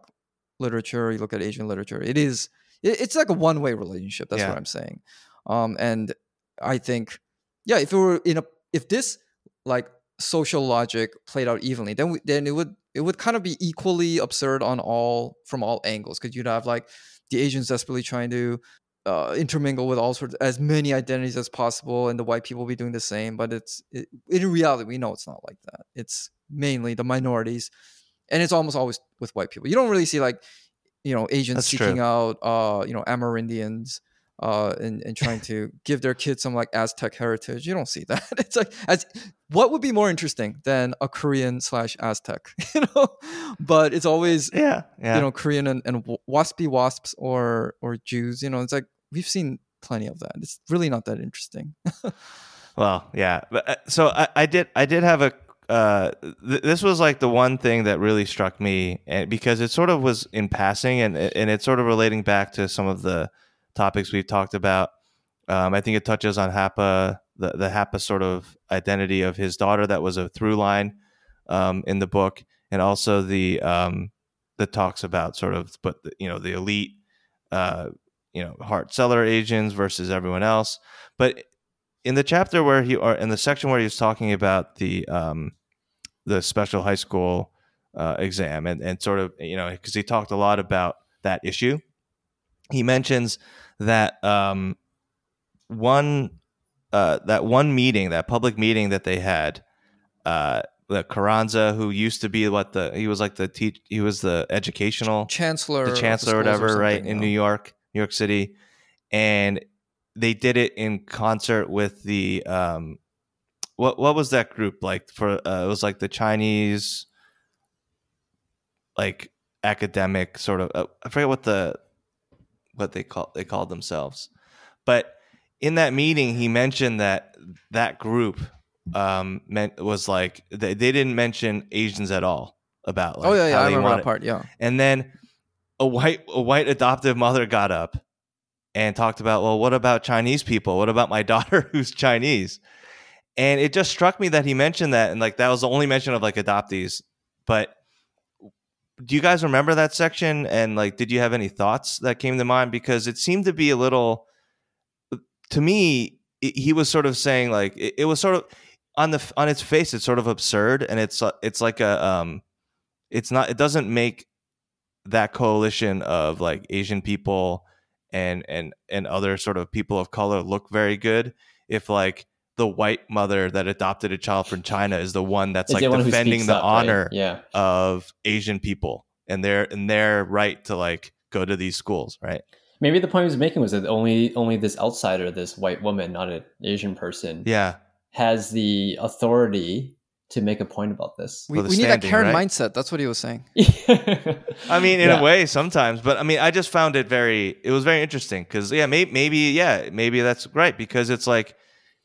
A: literature, you look at Asian literature, it is it, it's like a one way relationship. That's
B: Yeah.
A: what I'm saying. Um, and I think, yeah, if it were in a if this like social logic played out evenly, then we, then it would it would kind of be equally absurd on all from all angles because you'd have like the Asians desperately trying to uh, intermingle with all sorts as many identities as possible, and the white people be doing the same. But it's it, in reality, we know it's not like that. It's mainly the minorities, and it's almost always with white people. You don't really see like you know Asians
B: That's
A: seeking
B: true.
A: out uh, you know Amerindians uh, and, and trying to give their kids some like Aztec heritage. You don't see that. It's like as what would be more interesting than a Korean slash Aztec, you know? But it's always
B: Yeah, yeah.
A: you know Korean and, and waspy wasps or or Jews. You know, it's like we've seen plenty of that. It's really not that interesting.
B: Well, yeah. But, uh, so I, I did I did have a uh, th- this was like the one thing that really struck me and because it sort of was in passing and and it's sort of relating back to some of the topics we've talked about. Um, I think it touches on Hapa the the Hapa sort of identity of his daughter that was a through line um, in the book and also the um, the talks about sort of but you know the elite uh, you know Hart Celler Asians versus everyone else but in the chapter where he or in the section where he was talking about the um the special high school uh, exam and and sort of you know because he talked a lot about that issue he mentions that um one uh that one meeting that public meeting that they had uh the Carranza who used to be what the he was like the teach he was the educational
A: chancellor,
B: the chancellor or whatever, right,
A: something,
B: in New. York, New York City, and they did it in concert with the um, what what was that group like? For uh, it was like the Chinese, like academic sort of. Uh, I forget what the what they call they called themselves, but in that meeting, he mentioned that that group um meant was like they, they didn't mention Asians at all about like
A: oh yeah, yeah,
B: how
A: I remember
B: wanted-
A: that part. Yeah,
B: and then a white a white adoptive mother got up and talked about, well, what about Chinese people? What about my daughter who's Chinese? And it just struck me that he mentioned that, and like that was the only mention of like adoptees. But do you guys remember that section? And like, did you have any thoughts that came to mind? Because it seemed to be a little, to me, it, he was sort of saying like it, it was sort of on the on its face, it's sort of absurd, and it's it's like a um, it's not it doesn't make that coalition of like Asian people and and and other sort of people of color look very good if like the white mother that adopted a child from China is the one that's
C: Is
B: like
C: one
B: defending the
C: up, right?
B: honor
C: Yeah.
B: of Asian people and their and their right to like go to these schools, right?
C: Maybe the point he was making was that only only this outsider, this white woman, not an Asian person,
B: Yeah.
C: has the authority to make a point about this.
A: we,
B: For the
A: we need that
B: standing,
A: Karen
B: right?
A: mindset. That's what he was saying.
B: I mean, in
C: Yeah.
B: a way, sometimes, but I mean, I just found it very. It was very interesting because, yeah, maybe, maybe, yeah, maybe that's right because it's like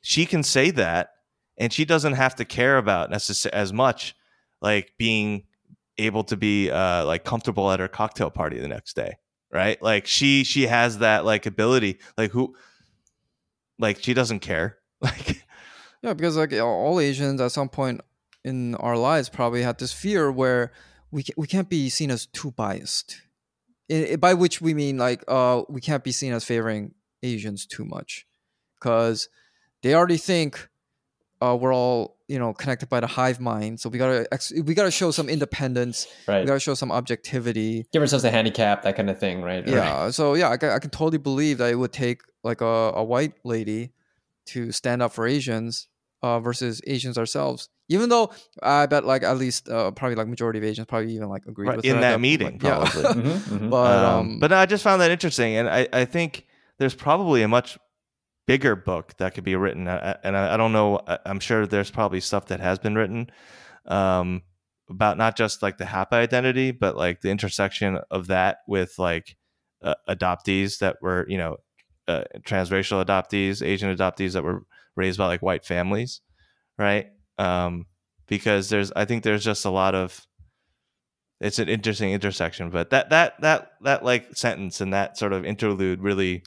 B: she can say that, and she doesn't have to care about necess- as much like being able to be uh like comfortable at her cocktail party the next day right like she she has that like ability like who like she doesn't care like
A: Yeah, because like all Asians at some point in our lives probably had this fear where we we can't be seen as too biased. I- I- by which we mean like uh we can't be seen as favoring Asians too much, because they already think uh we're all you know connected by the hive mind. So we gotta ex- we gotta show some independence.
C: Right.
A: We gotta show some objectivity.
C: Give ourselves a handicap, that kind of thing, right?
A: Yeah. So yeah, I can, I can totally believe that it would take like a, a white lady to stand up for Asians uh, versus Asians ourselves. Even though I bet like at least uh, probably like majority of Asians probably even like agreed
B: Right,
A: with
B: in
A: her at
B: that meeting,
A: point. Yeah.
B: probably.
C: Mhm, mhm.
A: but
B: um,
A: um,
B: but I just found that interesting, and I, I think there's probably a much bigger book that could be written, I- I- and I, I don't know. I- I'm sure there's probably stuff that has been written um, about not just like the Hapa identity, but like the intersection of that with like uh, adoptees that were, you know, uh, transracial adoptees, Asian adoptees that were raised by like white families, right? Um, because there's, I think there's just a lot of it's an interesting intersection but that that that that like sentence and that sort of interlude really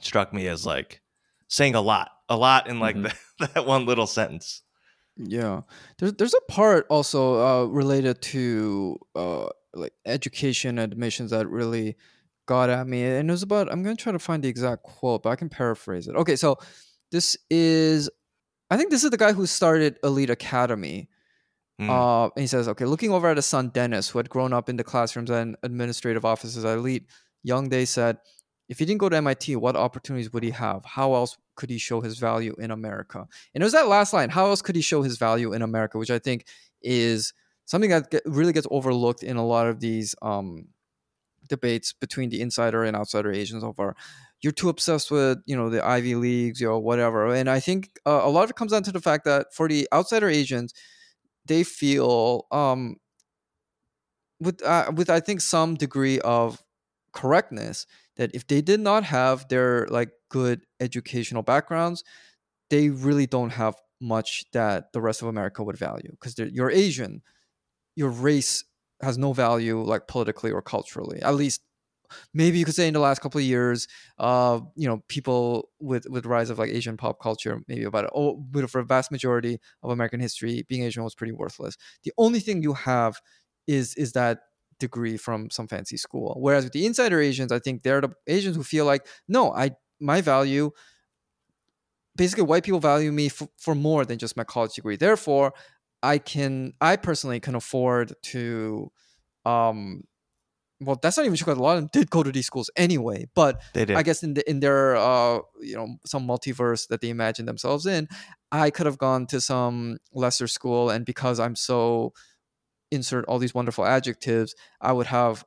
B: struck me as like saying a lot a lot in like
C: Mhm.
B: that, that one little sentence
A: Yeah, there's there's a part also uh, related to uh, like education admissions that really got at me, and it was about. I'm gonna try to find the exact quote, but I can paraphrase it. Okay, so this is, I think this is the guy who started Elite Academy.
B: Mm.
A: Uh, and he says, okay, looking over at his son Dennis, who had grown up in the classrooms and administrative offices at Elite, Young Day said, if he didn't go to MIT, what opportunities would he have? How else could he show his value in America? And it was that last line, how else could he show his value in America, which I think is something that get, really gets overlooked in a lot of these um, debates between the insider and outsider Asians over you're too obsessed with you know the Ivy leagues, you know whatever. And I think uh, a lot of it comes down to the fact that for the outsider Asians, they feel um, with uh, with I think some degree of correctness that if they did not have their like good educational backgrounds, they really don't have much that the rest of America would value because you're Asian, your race has no value like politically or culturally. At least maybe you could say in the last couple of years, uh, you know, people with with rise of like Asian pop culture, maybe about. Oh, but for a vast majority of American history, being Asian was pretty worthless. The only thing you have is is that degree from some fancy school. Whereas with the insider Asians, I think they're the Asians who feel like, no, I my value. Basically, white people value me f- for more than just my college degree. Therefore, I can, I personally can afford to, um, well, that's not even true because a lot of them did go to these schools anyway. But
B: they did
A: I guess in the in their uh you know some multiverse that they imagine themselves in, I could have gone to some lesser school, and because I'm so insert all these wonderful adjectives, I would have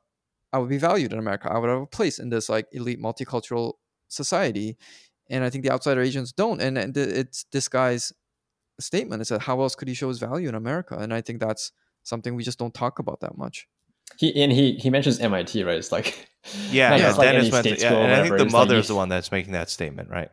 A: I would be valued in America. I would have a place in this like elite multicultural society, and I think the outsider Asians don't. And, and it's this guy's statement. It said, "How else could he show his value in America?" And I think that's something we just don't talk about that much.
C: He and he he mentions MIT, right? It's like
B: yeah, yeah
C: like
B: Dennis went to, yeah, and I think the
C: it's
B: mother
C: you-
B: is the one that's making that statement right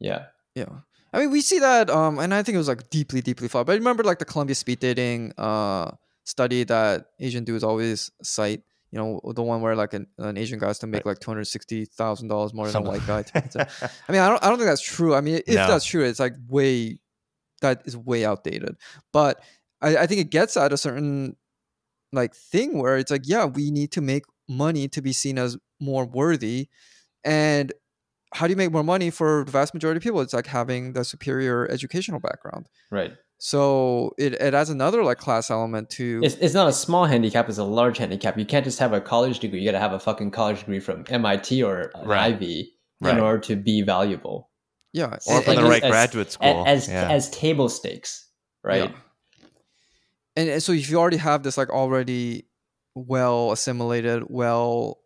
C: yeah.
A: Yeah. I mean, we see that, um, and I think it was like deeply, deeply flawed. But I remember like the Columbia speed dating uh, study that Asian dudes always cite. You know, the one where like an, an Asian guy has to make
B: Right.
A: like two hundred sixty thousand dollars more than
B: Something-
A: a white guy. to- I mean, I don't, I don't think that's true. I mean, if
B: No.
A: that's true, it's like way, that is way outdated. But I, I think it gets at a certain like thing where it's like, yeah, we need to make money to be seen as more worthy, and how do you make more money for the vast majority of people? It's like having the superior educational background.
C: Right.
A: So it, it adds another like class element to
C: It's, it's not a small handicap; it's a large handicap. You can't just have a college degree. You got to have a fucking college degree from MIT or
B: Right.
C: Ivy
B: Right.
C: in order to be valuable.
A: yeah,
B: or from
C: like
B: the
C: as-
B: right
C: as-
B: graduate
C: A-
B: school
C: as
B: yeah.
C: as table stakes, right?
A: Yeah. And, and so if you already have this like already well assimilated, well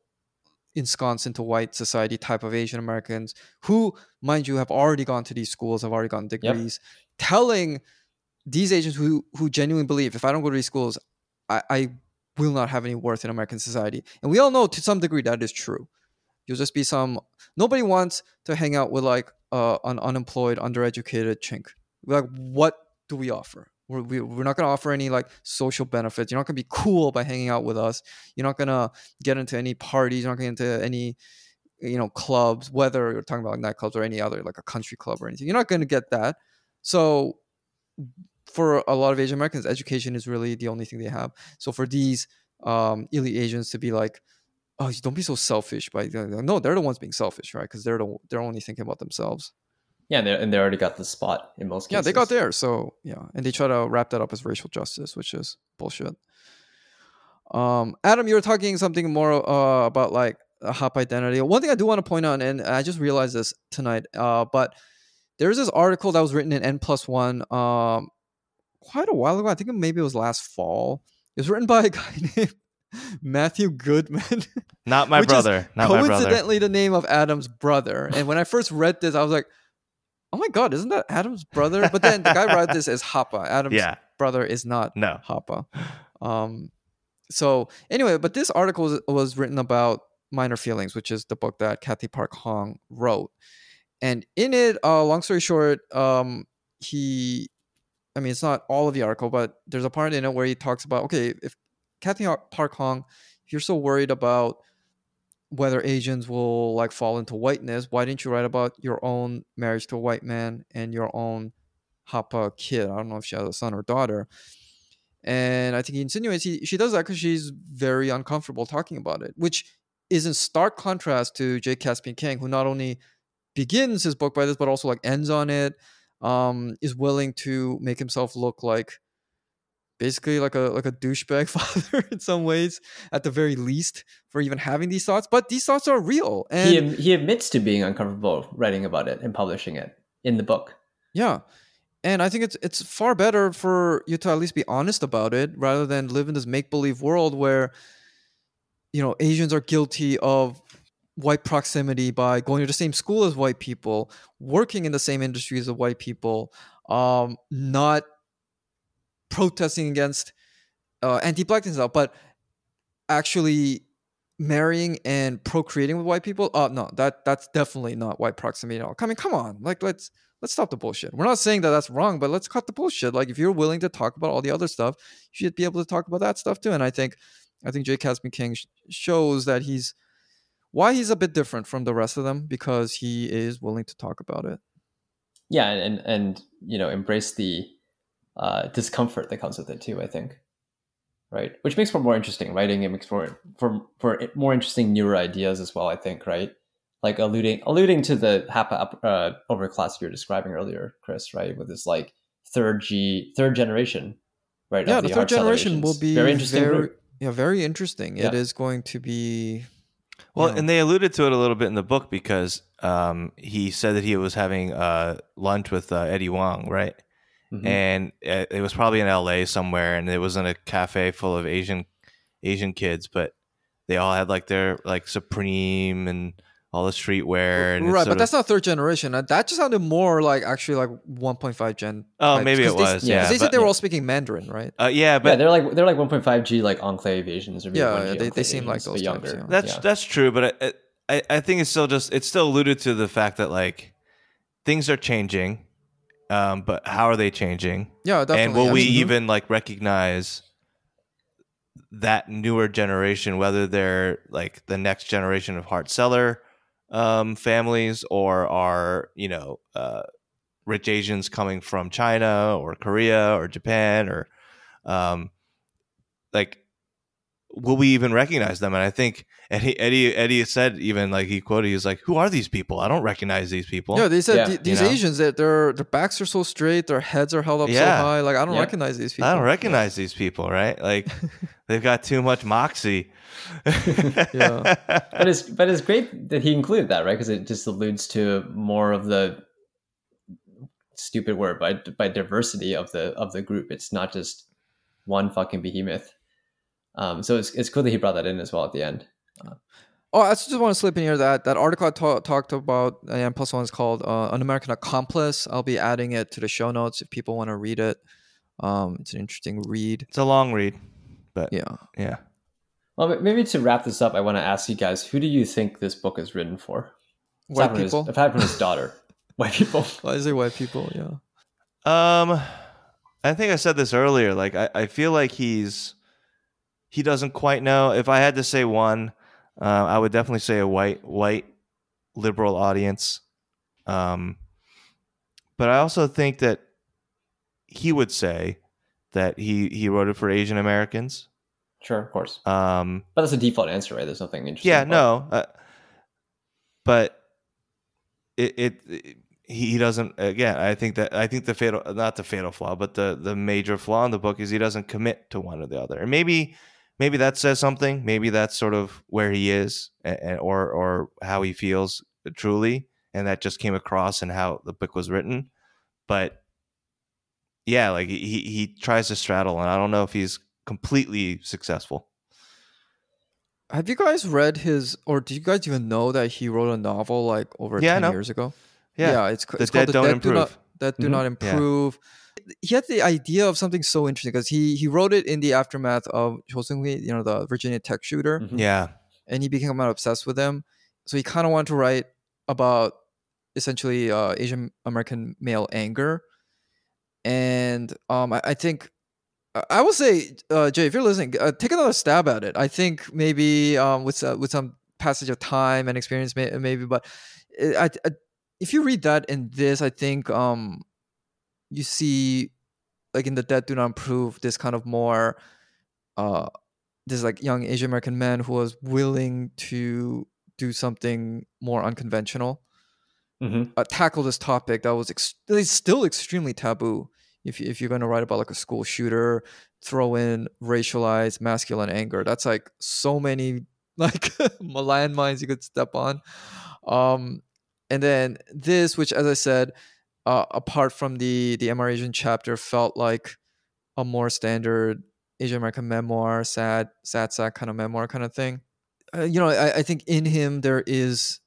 A: ensconced into white society type of Asian Americans who, mind you, have already gone to these schools, have already gotten degrees, telling these Asians who who genuinely believe if I don't go to these schools, I, I will not have any worth in American society. And we all know to some degree that is true. You'll just be some nobody wants to hang out with like uh, an unemployed, undereducated chink. Like, what do we offer? We're, we, we're not going to offer any like social benefits. You're not going to be cool by hanging out with us. You're not going to get into any parties. You're not going to get into any you know clubs whether you're talking about nightclubs or any other like a country club or anything you're not going to get that so for a lot of asian americans education is really the only thing they have so for these um elite asians to be like oh don't be so selfish by no they're the ones being selfish right because they're the, they're only thinking about themselves
C: Yeah, and, and they already got the spot in most cases.
A: yeah they got there so yeah and they try to wrap that up as racial justice which is bullshit um adam you were talking something more uh, about like a hop identity one thing i do want to point out and i just realized this tonight uh but there's this article that was written in n plus one um quite a while ago i think maybe it was last fall it was written by a guy named matthew goodman
B: Not my brother. Not my brother.
A: coincidentally the name of adam's brother and when i first read this i was like oh my god isn't that adam's brother but then the guy wrote this as hapa adam's
B: Yeah.
A: brother is not
B: No.
A: Hapa. Um, so anyway, but this article was, was written about minor feelings, which is the book that Cathy Park Hong wrote, and in it, uh, long story short, um, he, I mean, it's not all of the article, but there's a part in it where he talks about okay, if Cathy Park Hong, if you're so worried about whether Asians will like fall into whiteness, why didn't you write about your own marriage to a white man and your own Hapa kid? I don't know if she has a son or daughter. And I think he insinuates he, she does that because she's very uncomfortable talking about it, which is in stark contrast to J. Caspian Kang, who not only begins his book by this, but also like ends on it, um, is willing to make himself look like basically like a like a douchebag father in some ways, at the very least, for even having these thoughts. But these thoughts are real. And
C: he, he admits to being uncomfortable writing about it and publishing it in the book.
A: Yeah. And I think it's it's far better for you to at least be honest about it rather than live in this make believe world where you know Asians are guilty of white proximity by going to the same school as white people, working in the same industries as white people, um, not protesting against uh, anti-blackness stuff, but actually marrying and procreating with white people. Uh, no, that that's definitely not white proximity at all. I mean, come on, like let's let's stop the bullshit. We're not saying that that's wrong, but let's cut the bullshit. Like if you're willing to talk about all the other stuff, you should be able to talk about that stuff too. And I think, I think Jay Caspian Kang sh- shows that he's why he's a bit different from the rest of them because he is willing to talk about it.
C: Yeah, and, and you know embrace the uh, discomfort that comes with it too. I think, right? Which makes for more interesting writing. It makes for for for more interesting newer ideas as well. I think, right? Like alluding alluding to the Hapa uh, overclass you were describing earlier, Chris, right? With this like third G third generation, right?
A: Yeah,
C: of
A: the, third generation will be
C: very interesting.
A: Very,
C: group.
A: yeah, very interesting.
C: Yeah.
A: It is going to be.
B: Well,
A: Yeah.
B: and they alluded to it a little bit in the book because um, he said that he was having uh, lunch with uh, Eddie Huang, right?
C: Mhm.
B: And uh, it was probably in L.A. somewhere, and it was in a cafe full of Asian Asian kids, but they all had like their like Supreme and all the streetwear. And
A: right,
B: sort
A: but
B: of-
A: that's not third generation. Uh, That just sounded more like actually like 1.5 gen.
B: oh,
A: types,
B: maybe
A: 'cause
B: it
A: they-
B: was.
C: yeah,
B: Yeah,
A: Because they said
B: but-
A: they were all speaking Mandarin, right?
B: uh, yeah,
C: yeah,
B: but
C: they're like they're like 1.5G like enclave Asians or maybe
A: Yeah, they- they seem like
C: Asians, but
A: those types,
C: younger.
A: yeah.
B: That's
C: Yeah.
B: that's true, but I, I I think it's still just it's still alluded to the fact that like things are changing, um, but how are they changing?
A: Yeah, definitely.
B: and will
A: I
B: we
A: mean,
B: even like recognize that newer generation, whether they're like the next generation of Hart Celler um, families or are you know uh, rich Asians coming from China or Korea or Japan or um, like will we even recognize them? And I think Eddie Eddie Eddie said even like he quoted he's like, "Who are these people? I don't recognize these people."
A: Yeah, they said
C: Yeah.
A: th- these
B: You know?
A: Asians that their their backs are so straight, their heads are held up so high. Like I don't
C: Yeah.
A: recognize these people.
B: I don't recognize these people, right? Like they've got too much moxie.
A: Yeah.
C: but it's but it's great that he included that, right? Because it just alludes to more of the stupid word by by diversity of the of the group. It's not just one fucking behemoth. Um, so it's it's cool that he brought that in as well at the end.
A: Oh, I just want to slip in here that that article I ta- talked about and plus one is called uh, "An American Accomplice." I'll be adding it to the show notes if people want to read it. Um, it's an interesting read.
B: It's a long read, but yeah.
A: Yeah.
C: Well, maybe to wrap this up, I want to ask you guys: Who do you think this book is written for?
A: White
C: Aside from his-
A: people.
C: aside from his daughter, white people.
A: Why is it white people? Yeah.
B: Um, I think I said this earlier. Like, I, I feel like he's he doesn't quite know. If I had to say one, uh, I would definitely say a white white liberal audience. Um, but I also think that he would say that he he wrote it for Asian Americans.
C: Sure, of course.
B: Um,
C: But that's a default answer, right? There's nothing interesting.
B: yeah, no, uh, but it, it, it he he doesn't. Again, I think that I think the fatal, not the fatal flaw, but the the major flaw in the book is he doesn't commit to one or the other. And maybe maybe that says something. Maybe that's sort of where he is, and, or or how he feels truly, and that just came across in how the book was written. But yeah, like he he tries to straddle, and I don't know if he's completely successful.
A: Have you guys read his, or do you guys even know that he wrote a novel like over
B: Yeah,
A: 10
B: know.
A: years ago?
B: Yeah,
A: it's, c-
B: The
A: it's called
B: Dead Don't
A: Do
B: Improve.
A: Not, that Do
C: Mhm.
A: Not
B: Yeah.
A: Improve. He had the idea of something so interesting because he, he wrote it in the aftermath of Cho Seung-hui, you know, the Virginia Tech shooter.
C: Mhm.
B: Yeah,
A: and he became obsessed with them. So he kind of wanted to write about essentially uh, Asian American male anger. And um, I, I think I- I will say, uh, Jay, if you're listening, uh, take another stab at it. I think maybe um, with uh, with some passage of time and experience, may, maybe. But it, I, I, if you read that in this, I think um, you see, like in the Dead Do Not Improve, this kind of more uh, this like young Asian American man who was willing to do something more unconventional,
C: Mhm.
A: uh, tackle this topic that was ex- still extremely taboo. If you, if you're going to write about like a school shooter, throw in racialized masculine anger. That's like so many like landmines you could step on. Um, and then this, which as I said, uh, apart from the the MR Asian chapter, felt like a more standard Asian American memoir, sad, sad sack kind of memoir kind of thing. Uh, you know, I, I think in him there is,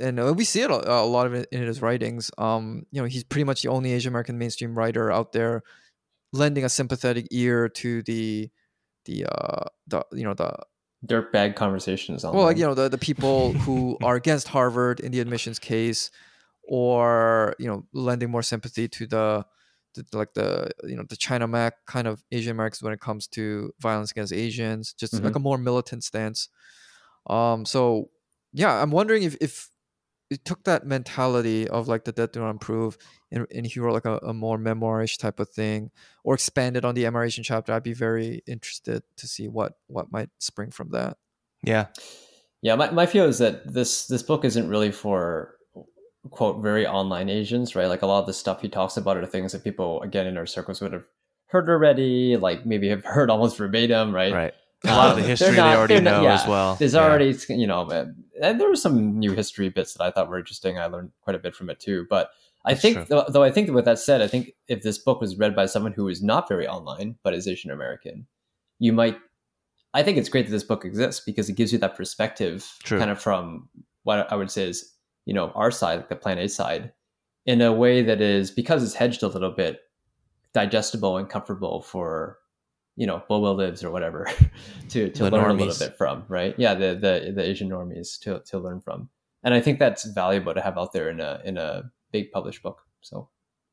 A: and we see it a, a lot of it in his writings. Um, you know, he's pretty much the only Asian American mainstream writer out there lending a sympathetic ear to the, the, uh, the you know the
C: Dirtbag conversations on
A: well, like you know the the people who are against Harvard in the admissions case, or you know lending more sympathy to the, the like the you know the China Mac kind of Asian Americans when it comes to violence against Asians, just like a more militant stance. Um, so yeah, I'm wondering if if it took that mentality of like the dead do not improve and, and he wrote like a, a more memoirish type of thing or expanded on the MR Asian chapter, I'd be very interested to see what what might spring from that.
B: yeah,
C: Yeah, my, my feel is that this this book isn't really for quote very online Asians, right? Like a lot of the stuff he talks about are things that people again in our circles would have heard already, like maybe have heard almost verbatim, right?
B: right. A lot of
C: Um,
B: the history
C: not-
B: they already
C: not-
B: know
C: yeah,
B: as well.
C: There's
B: Yeah.
C: already you know, and there were some new history bits that I thought were interesting. I learned quite a bit from it too. But I
B: That's
C: think, though, though, I think that with that said, I think if this book was read by someone who is not very online but is Asian American, you might. I think it's great that this book exists because it gives you that perspective,
B: True.
C: kind of from what I would say is you know our side, like the Plan A side, in a way that is because it's hedged a little bit, digestible and comfortable for you know Bobo lives or whatever to to
B: The
C: learn a little bit from, right? Yeah, the the the Asian normies to to learn from, and I think that's valuable to have out there in a in a big published book. So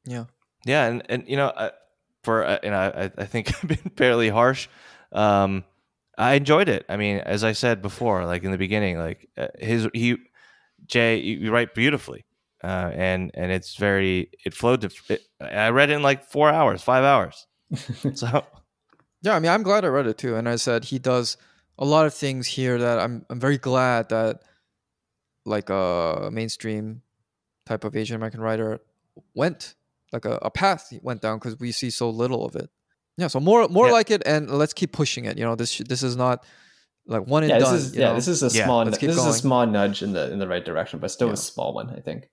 B: Yeah, yeah, and and you know, I, for uh, you know, I, I think I've been fairly harsh. Um, I enjoyed it. I mean, as I said before, like in the beginning, like uh, his he Jay, you, you write beautifully, uh, and and it's very it flowed to. It, I read it in like four hours, five hours. So
A: Yeah, I mean, I'm glad I read it too. And I said he does a lot of things here that I'm I'm very glad that like a mainstream type of Asian American writer went like a, a path went down because we see so little of it. Yeah, so more more
B: Yeah.
A: like it, and let's keep pushing it. You know, this this is not like one and
C: yeah, this
A: done.
C: is
A: you
C: yeah,
A: know?
C: this is a
B: Yeah,
C: small
A: let's
C: this
A: keep
C: is a small nudge in the in the right direction, but still
A: Yeah.
C: a small one, I think.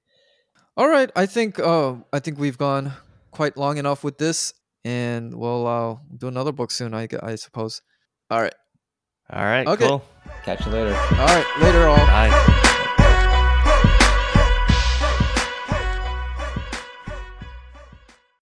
A: All right, I think uh I think we've gone quite long enough with this, and we'll uh, do another book soon. I I suppose. All right,
B: all right,
A: Okay.
B: cool.
C: Catch you later.
A: all right, later all.
B: Bye.